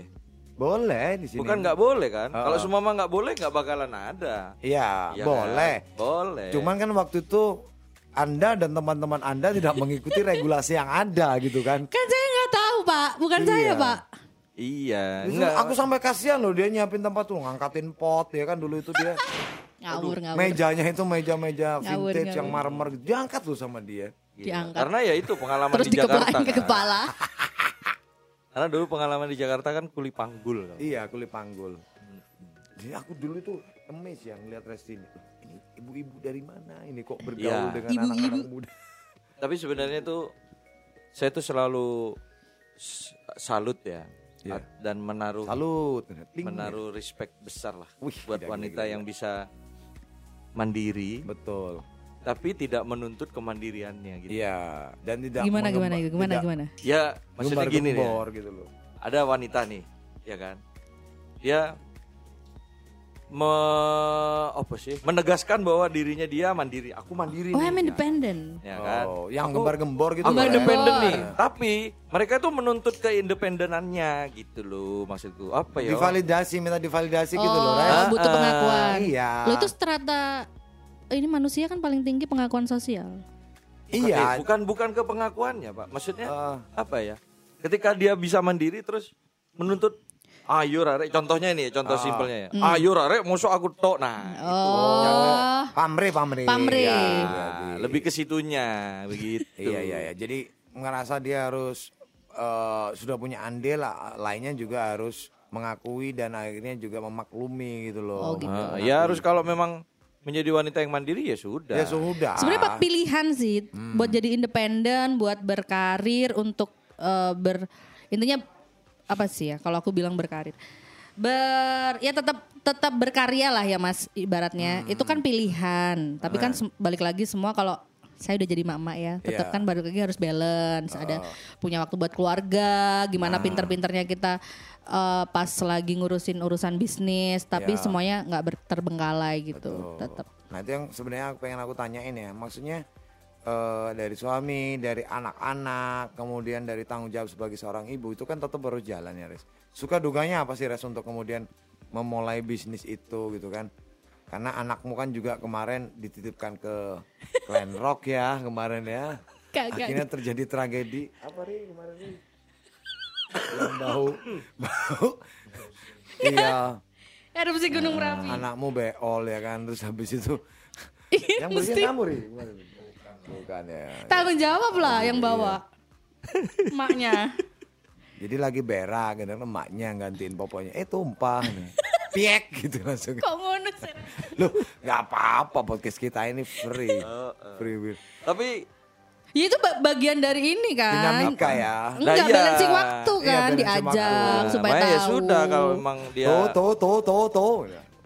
Boleh di sini Bukan nggak boleh kan? Oh. Kalau semua mah nggak boleh nggak bakalan ada. iya Iya boleh kan? Boleh. Cuman kan waktu itu Anda dan teman-teman Anda tidak mengikuti regulasi yang ada gitu kan. kan saya nggak tahu Pak, bukan Iya. saya Pak. Iya, enggak. aku sampai kasihan loh dia nyiapin tempat tuh ngangkatin pot ya kan dulu itu dia Ngawur ngawur. mejanya itu meja-meja Ngawur, vintage yang ngawur. marmer gitu. diangkat tuh sama dia. Diangkat. Karena ya itu pengalaman Terus di Jakarta. dikepalain ke kan. kepala. Karena dulu pengalaman di Jakarta kan kuli panggul. kan. Iya, kulit panggul. Jadi aku dulu itu emes ya ngeliat Resti ini. Ini ibu-ibu dari mana? Ini kok bergaul Iya. dengan anak-anak muda. Tapi sebenarnya tuh saya tuh selalu salut ya Iya. At- dan menaruh Salut. Menaruh respect besar lah Wih, buat wanita gila, yang bisa mandiri Betul. Tapi tidak menuntut kemandiriannya gitu. Iya, dan tidak Gimana gimana mengemba- gimana tidak gimana? Ya maksudnya gini nih. ya. gitu loh. ada wanita nih, ya kan? Dia me apa sih? Menegaskan bahwa dirinya dia mandiri. Aku mandiri Oh, nih. I'm ya. independent. Ya kan? Oh, yang gembar-gembor gitu Aku loh, ya. independen nih. Tapi mereka tuh menuntut keindependenannya gitu loh maksudku. Apa ya? Divalidasi, minta divalidasi gitu loh, Oh, butuh Ah, pengakuan. iya. Lo itu strata ini manusia kan paling tinggi pengakuan sosial. Bukan- eh, Iya. bukan bukan ke pengakuannya, Pak. Maksudnya Eh. apa ya? Ketika dia bisa mandiri terus menuntut Ayo rare, contohnya ini, contoh simpelnya ya. Ayo rare, musuh aku tok. Nah, itu. Oh, Pamri, pamri. Pamri. Iya, Nah, lebih ke situnya begitu. Iya, iya, iya. Jadi ngerasa dia harus eh, sudah punya andil, lah, lainnya juga harus mengakui dan akhirnya juga memaklumi gitu loh. Oh, gitu. Ah, ya harus kalau memang menjadi wanita yang mandiri ya sudah. Ya sudah. sebenarnya Pak, pilihan sih Hmm. buat jadi independen, buat berkarir untuk eh, ber intinya apa sih ya kalau aku bilang berkarir. Ber ya tetap tetap berkarya lah ya Mas ibaratnya. Hmm. Itu kan pilihan, tapi kan balik lagi semua kalau saya udah jadi mama ya, tetap Iya. kan balik lagi harus balance, ada punya waktu buat keluarga, gimana Nah. pinter-pinternya kita eh, pas lagi ngurusin urusan bisnis, tapi Iya. semuanya nggak terbengkalai gitu, tetap. Nah itu yang sebenarnya aku pengen aku tanyain ya, maksudnya eh, dari suami, dari anak-anak, kemudian dari tanggung jawab sebagai seorang ibu itu kan tetap harus jalan ya, Res. Suka duganya apa sih, Res, untuk kemudian memulai bisnis itu gitu kan? Karena anakmu kan juga kemarin dititipkan ke Clan Rock ya kemarin ya. Kagak. Akhirnya terjadi tragedi. Apa ri kemarin ri? Yang bau, bau. Iya. Erupsi Gunung Merapi. anakmu beol ya kan terus habis itu Iya, yang mesti kamu Ri Bukan, bukan ya tanggung jawab lah yang Iya. bawa. Maknya. jadi lagi berak gitu kan emaknya gantiin poponya eh tumpah nih piek gitu langsung Kok ngono sih? Loh, nggak apa-apa podcast kita ini free. Oh, Free will. Tapi Ya itu ba- bagian dari ini kan. Dinamika ya. Enggak Nah, iya. balancing waktu Iya, kan balancing diajak waktu. supaya makanya tahu. ya sudah kalau memang dia Tuh, tuh, tuh, tuh, tuh.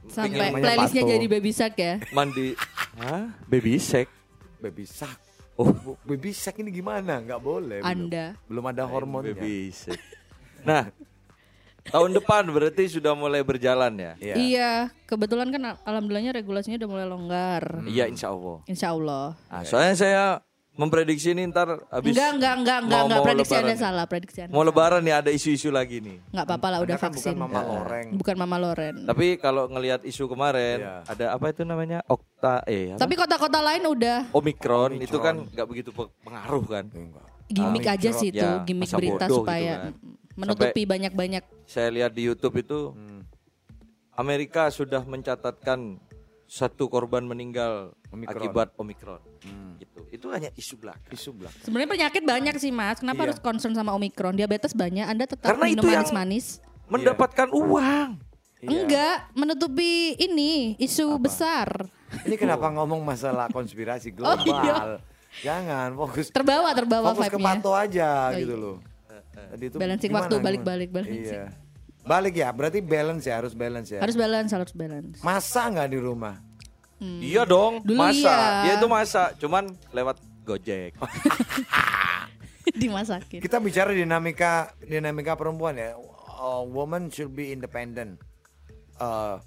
sampai playlistnya jadi baby shark ya. mandi Hah? baby sex. Baby shark. Oh, Baby shark ini gimana? Nggak boleh. belum. Anda. Belum ada hormonnya. baby sex. Nah, tahun depan berarti sudah mulai berjalan ya. Iya. Iya, kebetulan kan al- alhamdulillahnya regulasinya udah mulai longgar. Iya, insya Allah. Insya Allah. Nah, soalnya saya memprediksi ini ntar habis Enggak, enggak, enggak, enggak, enggak. Prediksi Anda nih. salah, prediksi Anda. Mau lebaran nih ada isu-isu lagi nih. Enggak apa-apa lah, udah kan vaksin. bukan mama loreng. Bukan Mama Loren. Tapi kalau ngelihat isu kemarin Iya. ada apa itu namanya? Okta eh apa? Tapi kota-kota lain udah Omikron, itu kan nggak begitu pe- pengaruh kan. Enggak. gimmick aja sih itu, Ya, gimmick masa berita supaya gitu kan. Menutupi banyak-banyak. Saya lihat di YouTube itu Amerika sudah mencatatkan satu korban meninggal Omikron. akibat Omikron. Gitu. Itu hanya isu belaka. Isu belakang. Sebenarnya penyakit banyak sih Mas. Kenapa Iya. harus concern sama Omikron? Diabetes banyak, Anda tetap Karena minum manis-manis. Mendapatkan uang. Iya. Enggak, menutupi ini isu besar. Ini kenapa ngomong masalah konspirasi Oh, global? iya. Jangan fokus Terbawa, terbawa fokus ke. Pato aja Oh, gitu iya. loh. Tadi itu Balancing gimana, waktu, balik-balik, balancing. Iya. Balik ya, berarti balance ya, harus balance ya. Harus balance, harus balance. Masa nggak di rumah? Iya dong, Dulu masa. iya. Dia itu masa, cuman lewat Gojek. Dimasakin. Kita bicara dinamika dinamika perempuan ya. Uh, woman should be independent. Uh,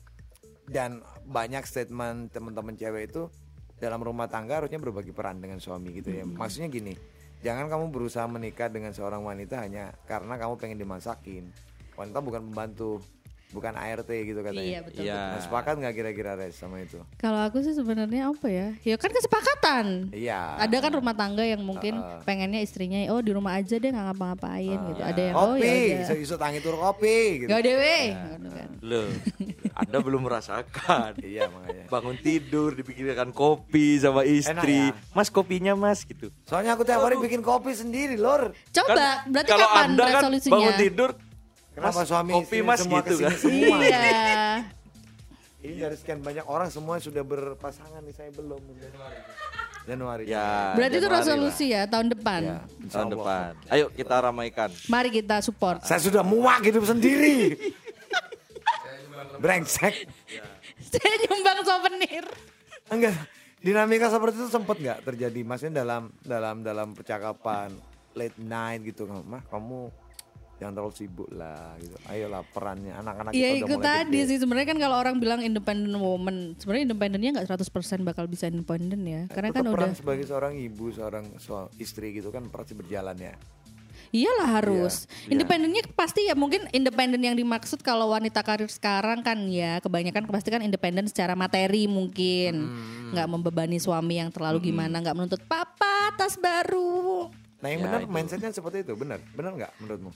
dan banyak statement teman-teman cewek itu dalam rumah tangga harusnya berbagi peran dengan suami gitu ya. Maksudnya gini, jangan kamu berusaha menikah dengan seorang wanita hanya karena kamu pengen dimasakin. Wanita bukan pembantu, bukan ART gitu katanya. Iya, betul. Iya. Nah, sepakat nggak kira-kira Res sama itu? Kalau aku sih sebenarnya apa ya? Ya kan kesepakatan. Iya. Ada kan rumah tangga yang mungkin pengennya istrinya oh di rumah aja deh nggak ngapa-ngapain gitu. Ada yang oh kopi, ya udah. isu-isu tangi tur kopi gitu. Gak dewe. Gitu kan. Loh, Anda belum merasakan. Iya makanya. Bangun tidur dipikirkan kopi sama istri. Enak ya? Mas kopinya mas gitu. Soalnya aku tiap hari bikin kopi sendiri, Lor. Coba, berarti kalau kapan anda kan resolusinya? bangun tidur Kenapa Mas, suami kopi istri mas semua gitu kan? semua? Iya. Ini dari sekian banyak orang semua sudah berpasangan nih saya belum. Januari. Ya. Berarti itu Januari resolusi ya tahun depan. Ya, lah, tahun Allah. depan. Ayo kita ramaikan. Mari kita support. Saya sudah muak hidup sendiri. Brengsek. Saya nyumbang souvenir. Enggak. Dinamika seperti itu sempat nggak terjadi? Maksudnya dalam dalam dalam percakapan late night gitu, mah kamu jangan terlalu sibuk lah gitu. Ayolah perannya anak-anak Iya kita udah itu mulai tadi gede. sih sebenarnya kan kalau orang bilang independent woman, sebenarnya independennya nggak 100% bakal bisa independen ya. Karena kan Tetap udah peran sebagai seorang ibu, seorang so- istri gitu kan pasti berjalan ya. Iyalah harus. Iya, Independennya pasti ya mungkin independen yang dimaksud kalau wanita karir sekarang kan ya kebanyakan pasti kan independen secara materi mungkin. Hmm. nggak membebani suami yang terlalu gimana, nggak menuntut papa tas baru. Nah yang Ya, benar itu. mindsetnya seperti itu, benar, benar nggak menurutmu?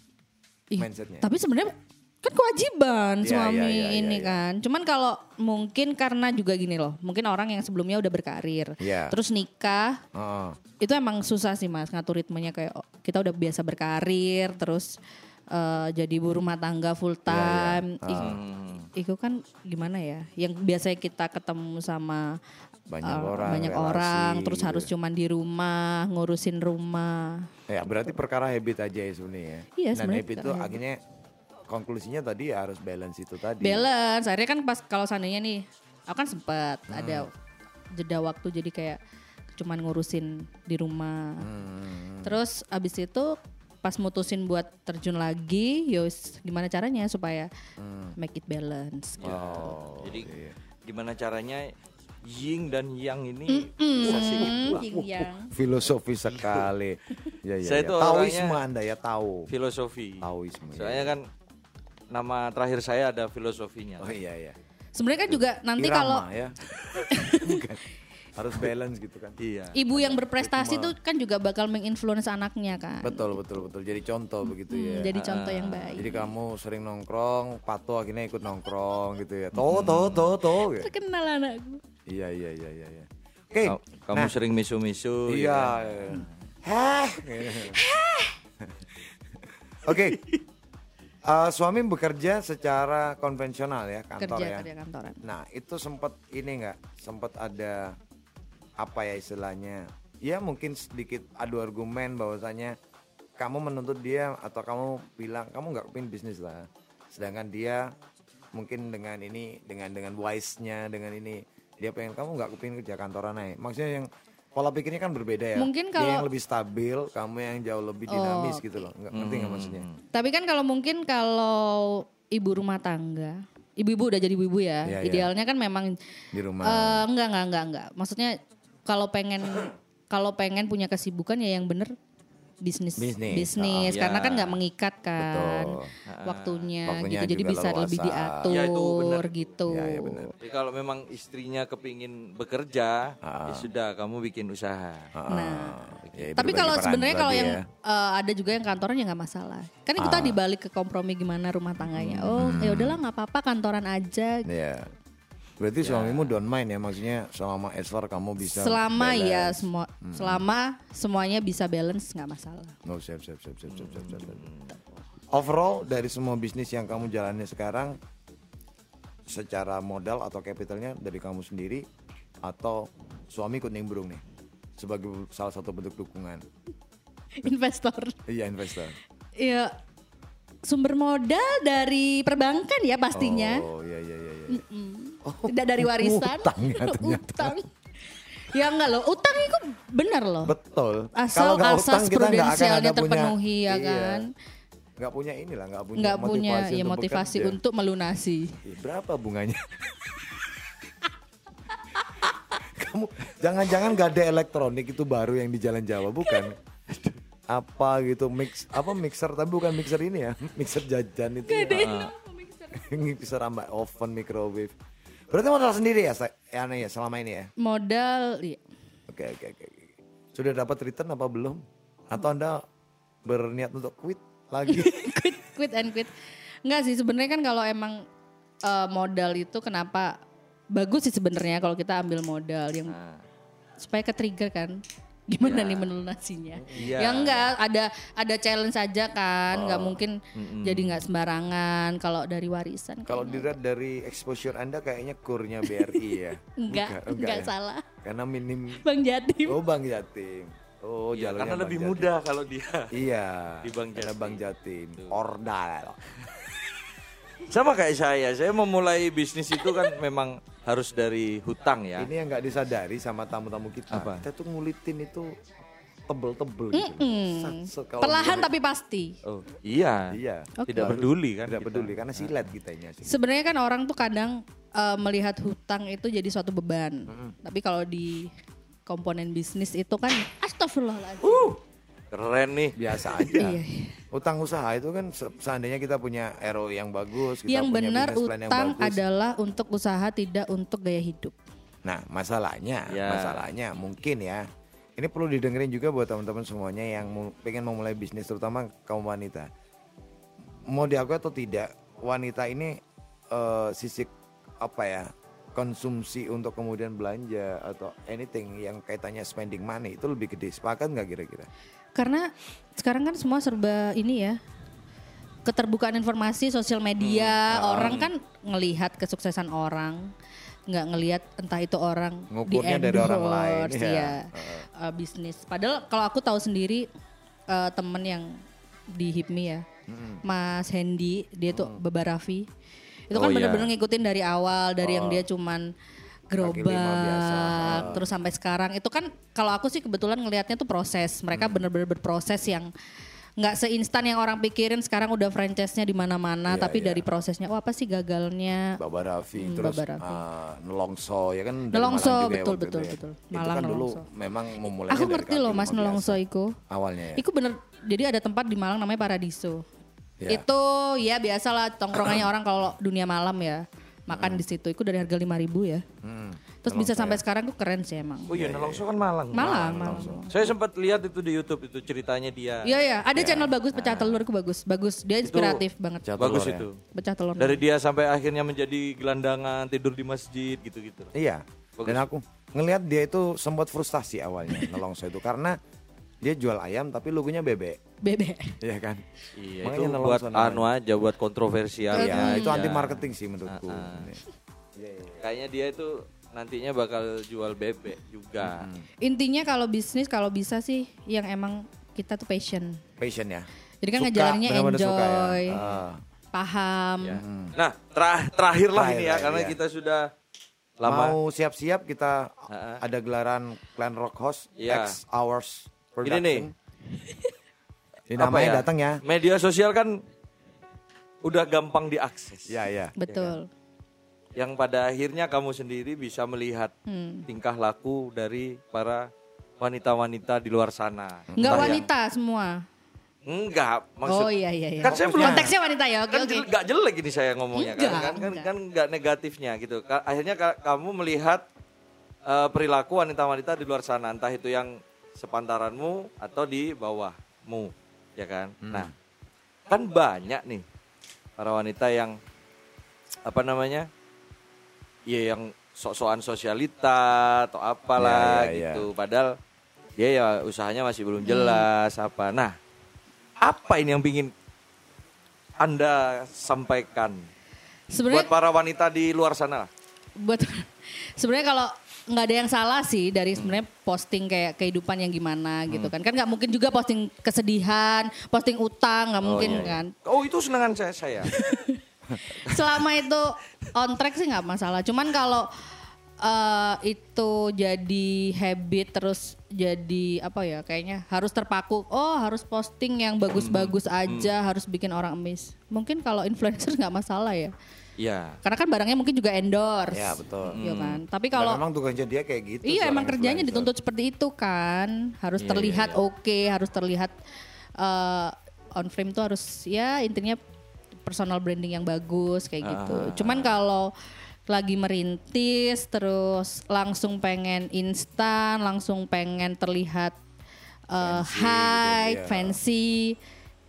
Ih, Mindsetnya. Tapi sebenarnya kan kewajiban Iya, suami iya, iya, ini iya, iya. kan. Cuman kalau mungkin karena juga gini loh, mungkin orang yang sebelumnya udah berkarir, Iya. terus nikah, Oh, itu emang susah sih mas ngatur ritmenya kayak oh, kita udah biasa berkarir, terus eh, jadi ibu rumah tangga full Iya, time. Ah. I- itu kan gimana ya? Yang biasanya kita ketemu sama banyak eh, orang, banyak relasi orang, terus gitu. harus cuman di rumah ngurusin rumah. Ya berarti perkara habit aja ya sebenarnya. ya. Iya, Dan sebenarnya habit itu habit. akhirnya konklusinya tadi ya harus balance itu tadi. balance akhirnya kan pas kalau seandainya nih aku kan sempet Hmm. ada jeda waktu jadi kayak cuman ngurusin di rumah Hmm. terus abis itu pas mutusin buat terjun lagi yos gimana caranya supaya make it balance Hmm. Oh, Jadi iya. gimana caranya Ying dan Yang ini bisa seimbang. Yin yang. filosofi sekali. ya, ya, Saya ya. Taoisme Anda ya tahu. Filosofi. Taoisme. ya. Soalnya kan nama terakhir saya ada filosofinya. Oh iya iya. sebenarnya kan juga nanti Irama, kalau ya. harus balance gitu kan. Iya. Ibu yang berprestasi tuh kan juga bakal menginfluence anaknya kan. Betul betul betul. Jadi contoh begitu ya. Jadi contoh yang baik. Jadi kamu sering nongkrong, patuh akhirnya ikut nongkrong gitu ya. Toh toh toh toh. gitu. Terkenal anakku. Iya iya iya iya. iya. Oke. Ka- Kamu sering misu-misu. ya Iya. iya. Hah. Oke. Eh, suami bekerja secara konvensional ya kantor Kerja ya. kerja kantoran. Nah itu sempat ini nggak sempat ada apa ya istilahnya? Ya mungkin sedikit adu argumen bahwasanya kamu menuntut dia atau kamu bilang kamu nggak kepingin bisnis lah. Sedangkan dia mungkin dengan ini dengan dengan wise-nya dengan ini dia pengen kamu nggak kepingin kerja kantoran aja. Maksudnya yang pola pikirnya kan berbeda ya. Mungkin dia kalau- Oh, yang lebih stabil, kamu yang jauh lebih dinamis gitu loh. Nggak ngerti nggak maksudnya? Tapi kan kalau mungkin kalau ibu rumah tangga, ibu-ibu udah jadi ibu-ibu ya. Iya. Idealnya kan memang Di rumah. eh, enggak enggak enggak enggak. Maksudnya kalau pengen kalau pengen punya kesibukan ya yang bener bisnis Bisnis. bisnis Ah, karena ya. kan nggak mengikat kan Betul. waktunya, Waktunya gitu jadi bisa lebih diatur Ya, itu bener. gitu Ya, ya benar. Jadi kalau memang istrinya kepingin bekerja, Ah. ya sudah kamu bikin usaha. nah Ya, tapi kalau sebenarnya kalau yang ya. eh, ada juga yang kantoran ya nggak masalah kan itu tadi balik ke kompromi gimana rumah tangganya oh ya udahlah nggak apa-apa kantoran aja Iya. Berarti ya. suamimu don't mind ya maksudnya selama as far kamu bisa Selama ya, balance. ya semua hmm. selama semuanya bisa balance nggak masalah. Oh, siap siap siap siap siap siap. siap. Overall dari semua bisnis yang kamu jalani sekarang secara modal atau capitalnya dari kamu sendiri atau suami ikut nimbrung nih sebagai salah satu bentuk dukungan. investor. iya, investor. Iya, sumber modal dari perbankan ya pastinya. Oh, iya tidak dari warisan utang ya ternyata. utang ya enggak loh utang itu benar loh Betul. asal nggak asas utang, kita nggak akan prudensialnya ada punya- terpenuhi ya iya. kan Nggak punya inilah, nggak punya nggak punya motivasi ya untuk motivasi bekerja. untuk melunasi berapa bunganya? Kamu jangan-jangan gak ada elektronik itu baru yang di Jalan Jawa bukan? apa gitu mix apa mixer tapi bukan mixer ini ya mixer jajan itu ya. mixer sama oven microwave berarti modal sendiri ya ya, aneh ya selama ini ya? Modal iya. oke oke oke sudah dapat return apa belum? Atau anda berniat untuk quit lagi? Quit quit and quit. Enggak sih sebenarnya kan kalau emang eh, modal itu kenapa bagus sih sebenarnya kalau kita ambil modal yang Nah, supaya ke trigger kan gimana nih melunasinya Iya. ya enggak ada ada challenge aja kan nggak mungkin jadi nggak sembarangan kalau dari warisan kalau kayaknya. dilihat dari exposure anda kayaknya kurnya BRI ya enggak Bukan, enggak ya? salah karena minim bang Jatim oh Bang Jatim oh iya, jalurnya karena Bang lebih Jatim. mudah kalau dia. iya Di Bang karena Jatim. Bang Jatim ordal Sama kayak saya, saya memulai bisnis itu kan memang harus dari hutang ya. ini yang nggak disadari sama tamu-tamu kita. Apa? kita tuh ngulitin itu tebel-tebel gitu. Sat, set kalau perlahan mulai- tapi pasti. Oh, iya. iya. Tidak Harus- peduli kan tidak kita. peduli karena silet kita ini sebenarnya kan orang tuh kadang eh, melihat hutang itu jadi suatu beban. Tapi kalau di komponen bisnis itu kan astagfirullahaladzim. Uh, keren nih. biasa aja. Iya, iya. Utang usaha itu kan se- seandainya kita punya RO yang bagus kita yang punya benar plan yang utang bagus. adalah untuk usaha tidak untuk gaya hidup Nah, masalahnya, Ya. masalahnya mungkin ya. Ini perlu didengerin juga buat teman-teman semuanya yang pengen memulai bisnis terutama kaum wanita. Mau diakui atau tidak, wanita ini eh, sisi apa ya? konsumsi untuk kemudian belanja atau anything yang kaitannya spending money itu lebih gede. Sepakat nggak kira-kira? Karena sekarang kan semua serba ini ya keterbukaan informasi sosial media. Hmm, orang kan ngelihat kesuksesan orang nggak ngelihat entah itu orang Ngukurnya di dari orang lain, endorse, ya. ya, uh, bisnis. Padahal kalau aku tahu sendiri uh, temen yang di HIPMI ya Hmm. Mas Hendy dia tuh Baba Raffi itu Oh, kan iya. bener-bener ngikutin dari awal dari yang dia cuman Lima biasa. gerobak terus sampai sekarang itu kan kalau aku sih kebetulan ngelihatnya tuh proses mereka Hmm. bener-bener berproses yang nggak seinstan yang orang pikirin sekarang udah franchise-nya di mana-mana Iya, tapi iya. dari prosesnya oh apa sih gagalnya Baba Raffi, Hmm, terus Baba Raffi. eh, Nelongso ya kan Nelongso, Malang juga ya betul, betul, ya. betul. Itu Malang kan dulu Nelongso. memang memulainya aku ngerti loh mas. Nelongso itu awalnya ya. Iku bener jadi ada tempat di Malang namanya Paradiso Ya. itu ya biasalah tongkrongannya orang kalau dunia malam ya makan di situ. Itu dari harga 5000 ya. Hmm. Terus bisa sampai sekarang tuh keren sih emang. Oh iya, Nelongso kan Malang. Malang, Malang. Saya sempat lihat itu di YouTube itu ceritanya dia. Iya ya, ada channel bagus pecah telur itu bagus, bagus. Dia inspiratif banget. Jatuh Bagus ya. itu. Pecah telur. Dari dia sampai akhirnya menjadi gelandangan tidur di masjid gitu-gitu. Iya. Dan aku ngelihat dia itu sempat frustasi awalnya Nelongso itu karena dia jual ayam tapi logonya bebek, Bebek. Iya kan? Iya, Makanya itu buat anu aja, buat kontroversial. Iya, itu aja. anti marketing sih menurutku. Iya, iya. Kayaknya dia itu nantinya bakal jual bebek juga. Intinya kalau bisnis kalau bisa sih yang emang kita tuh passion. Passion ya. Jadi kan Suka, benar-benar enjoy, suka ya. Ah. paham. Ya. Nah, tera- terakhir lah Terakhir ini ya, karena iya. kita sudah lama. Mau siap-siap kita Ah, ah. ada gelaran Clan Rock House Iya. X Hours Ini Production. nih. Ini Apa namanya ya? datang ya. Media sosial kan udah gampang diakses. Ya ya. Betul. Yang pada akhirnya kamu sendiri bisa melihat Hmm. tingkah laku dari para wanita-wanita di luar sana. Enggak Entah yang- wanita semua. Enggak, maksud oh iya iya iya. Kan saya belum- Konteksnya wanita ya. Oke kan oke. jel- nggak jelek ini saya ngomongnya Enggak, kan kan kan enggak. kan nggak negatifnya gitu akhirnya ka- kamu melihat eh, perilaku wanita-wanita di luar sana entah itu yang sepantaranmu atau di bawahmu ya kan? Nah kan banyak nih para wanita yang apa namanya ya yang sok-sokan sosialita atau apalah Ya, ya, ya. gitu. Padahal dia ya usahanya masih belum jelas apa. Nah apa ini yang ingin anda sampaikan? Sebenarnya buat para wanita di luar sana buat sebenarnya kalau nggak ada yang salah sih dari sebenarnya posting kayak kehidupan yang gimana gitu kan. Kan nggak mungkin juga posting kesedihan posting utang nggak mungkin iya, iya. kan. Oh itu senangan saya saya. selama itu on track sih nggak masalah. Cuman kalau eh, itu jadi habit terus jadi apa ya kayaknya harus terpaku. Oh harus posting yang bagus-bagus aja harus bikin orang emis mungkin kalau influencer nggak masalah ya Iya. karena kan barangnya mungkin juga endorse Ya betul. Iya kan tapi Dan kalau memang tugasnya dia kayak gitu. Iya emang kerjanya influencer. dituntut seperti itu kan, harus Iya, terlihat iya, oke, harus terlihat eh, on frame tuh harus ya intinya personal branding yang bagus kayak gitu. Ah. Cuman kalau lagi merintis terus langsung pengen instan, langsung pengen terlihat eh, Fancy high, gitu, iya. fancy,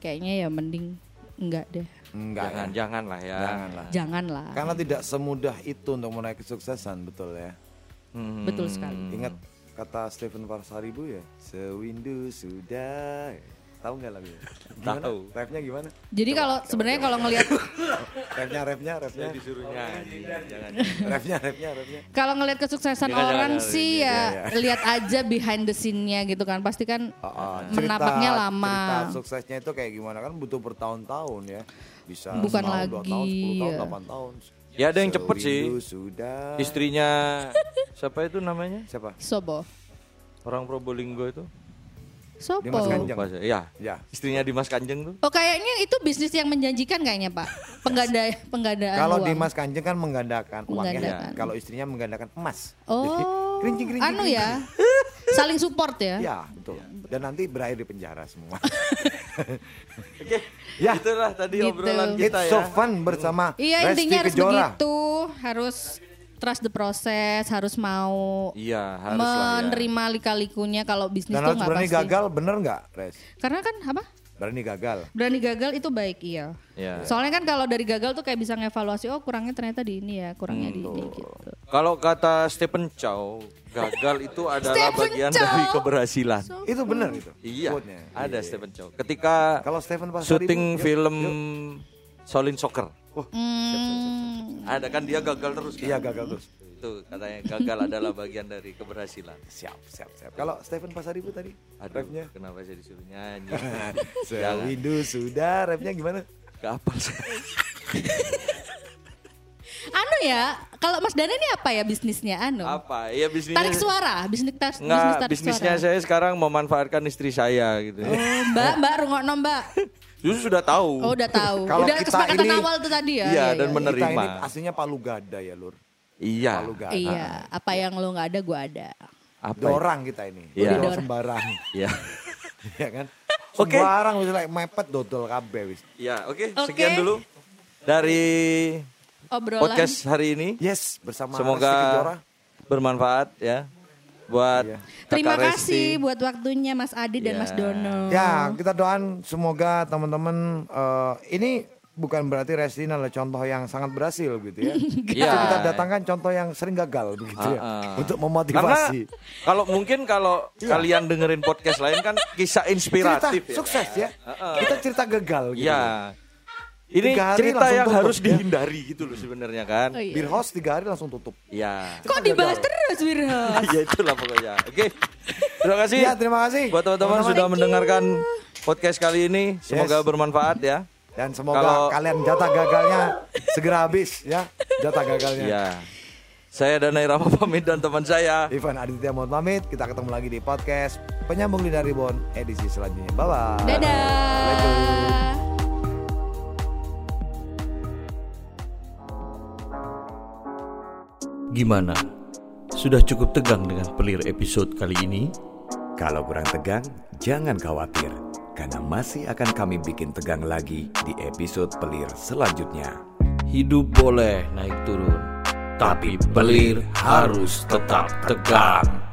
kayaknya ya mending enggak deh, Enggak jangan ya. jangan lah ya. Janganlah. janganlah. Karena tidak semudah itu untuk meraih kesuksesan, betul ya. Hmm. Betul sekali. Ingat kata Stephen Parsaribu ya, sewindu sudah. Tahu nggak lagunya? Gimana? Tahu. Rapnya gimana? Jadi kalau sebenarnya kalau ngelihat Rapnya, rapnya, rapnya. Disuruh nyanyi. Jangan. rapnya, rapnya, rapnya. Kalau ngelihat kesuksesan Jangan, orang jangan, sih jangan, ya jangan. lihat aja behind the scene-nya gitu kan. Pasti kan Oh, oh, menapaknya lama. Cerita suksesnya itu kayak gimana kan butuh bertahun-tahun ya. Bisa Bukan setahun, dua lagi, tahun, 10 tahun, ya. 8 tahun. Ya ada yang cepet sih. Sudah. Istrinya siapa itu namanya? Siapa? Sobo. Orang Probolinggo itu. Sobo. Dimas Kanjeng. Iya. Ya. Istrinya Dimas Kanjeng tuh. Oh kayaknya itu bisnis yang menjanjikan kayaknya Pak. Pengganda penggandaan Kalau. Dimas Kanjeng kan menggandakan uangnya. Kalau istrinya menggandakan emas. Oh. Kerincing, kerincing, anu kerincing. ya. Saling support ya. Ya, betul. Dan nanti berakhir di penjara semua. Oke. Ya. Itulah tadi Gitu. obrolan It's kita ya. so fun bersama Iya Resti intinya harus Kejora. begitu. Harus trust the process, harus mau Iya, harus lah ya. menerima lika-likunya kalau bisnis Dan tuh harus nggak berani pasti. gagal, bener nggak, Res? Karena kan apa? Berani gagal. Berani gagal itu baik iya. Iya. Soalnya kan kalau dari gagal tuh kayak bisa ngevaluasi oh kurangnya ternyata di ini ya, kurangnya di ini gitu. Kalau kata Stephen Chow, gagal itu adalah Stephen bagian Chow. dari keberhasilan. Itu bener itu. Iya, quote-nya. ada Iya. Stephen Chow. Ketika Kalau Stephen syuting film yuk. Solin Soccer, Wah, Hmm, ada kan dia gagal terus. Kan? iya gagal terus. Itu katanya gagal adalah bagian dari keberhasilan. Siap, siap, siap. Kalau Stephen Pasaribu tadi, Aduh, rapnya? kenapa saya disuruh nyanyi? Sewindu sudah, rapnya gimana? Gak apa anu ya, kalau Mas Dana ini apa ya bisnisnya anu? Apa? Ya bisnisnya. Tarik suara, bisnis tas, bisnis Enggak, tarik bisnisnya suara. saya sekarang memanfaatkan istri saya gitu. Oh, mbak, Mbak rungokno Mbak. Justru sudah tahu. Oh, udah tahu. Kalau udah kita kesepakatan ini- awal tuh tadi ya. Iya, dan iya. menerima. Kita ini aslinya Palu Gada ya, Lur. Iya. Iya, apa yang lo nggak ada gua ada. Apa? Dorang kita ini. Iya. Dodol sembarang. Iya. Iya kan? Oke. Sembarang wis like mepet dodol kabeh wis. Iya, oke. Oke. Sekian dulu dari obrolan. podcast hari ini. Yes, bersama Semoga bermanfaat ya buat Iya. Terima kasih Resti. buat waktunya Mas Adi dan Ya. Mas Dono. Ya, kita doain semoga teman-teman eh, ini bukan berarti Resti adalah contoh yang sangat berhasil gitu ya. Iya. Kita datangkan contoh yang sering gagal begitu ya. Untuk Karena memotivasi. kalau mungkin kalau Iya. kalian dengerin podcast lain kan kisah cerita inspiratif ya. sukses ya. Kita cerita gagal gitu. Ya. Ini Tiga hari cerita langsung yang tutup, harus ya. dihindari gitu loh sebenarnya kan. Oh, iya. Beer house tiga hari langsung tutup. Iya. Kok dibahas terus Wirhos? ya itulah pokoknya. Oke. Terima kasih. Ya, terima kasih. Buat teman-teman sudah mendengarkan podcast kali ini. Semoga Yes. bermanfaat ya. Dan semoga Kalau- kalian jatah gagalnya segera habis ya. Jatah gagalnya. Ya. Saya Danai Rama pamit dan teman saya. Ivan Aditya mohon pamit. Kita ketemu lagi di podcast Penyambung Lidah Ribon edisi selanjutnya. Bye bye. Dadah. Gimana? Sudah cukup tegang dengan pelir episode kali ini? Kalau kurang tegang, jangan khawatir, karena masih akan kami bikin tegang lagi di episode pelir selanjutnya. Hidup boleh naik turun, tapi pelir harus tetap tegang.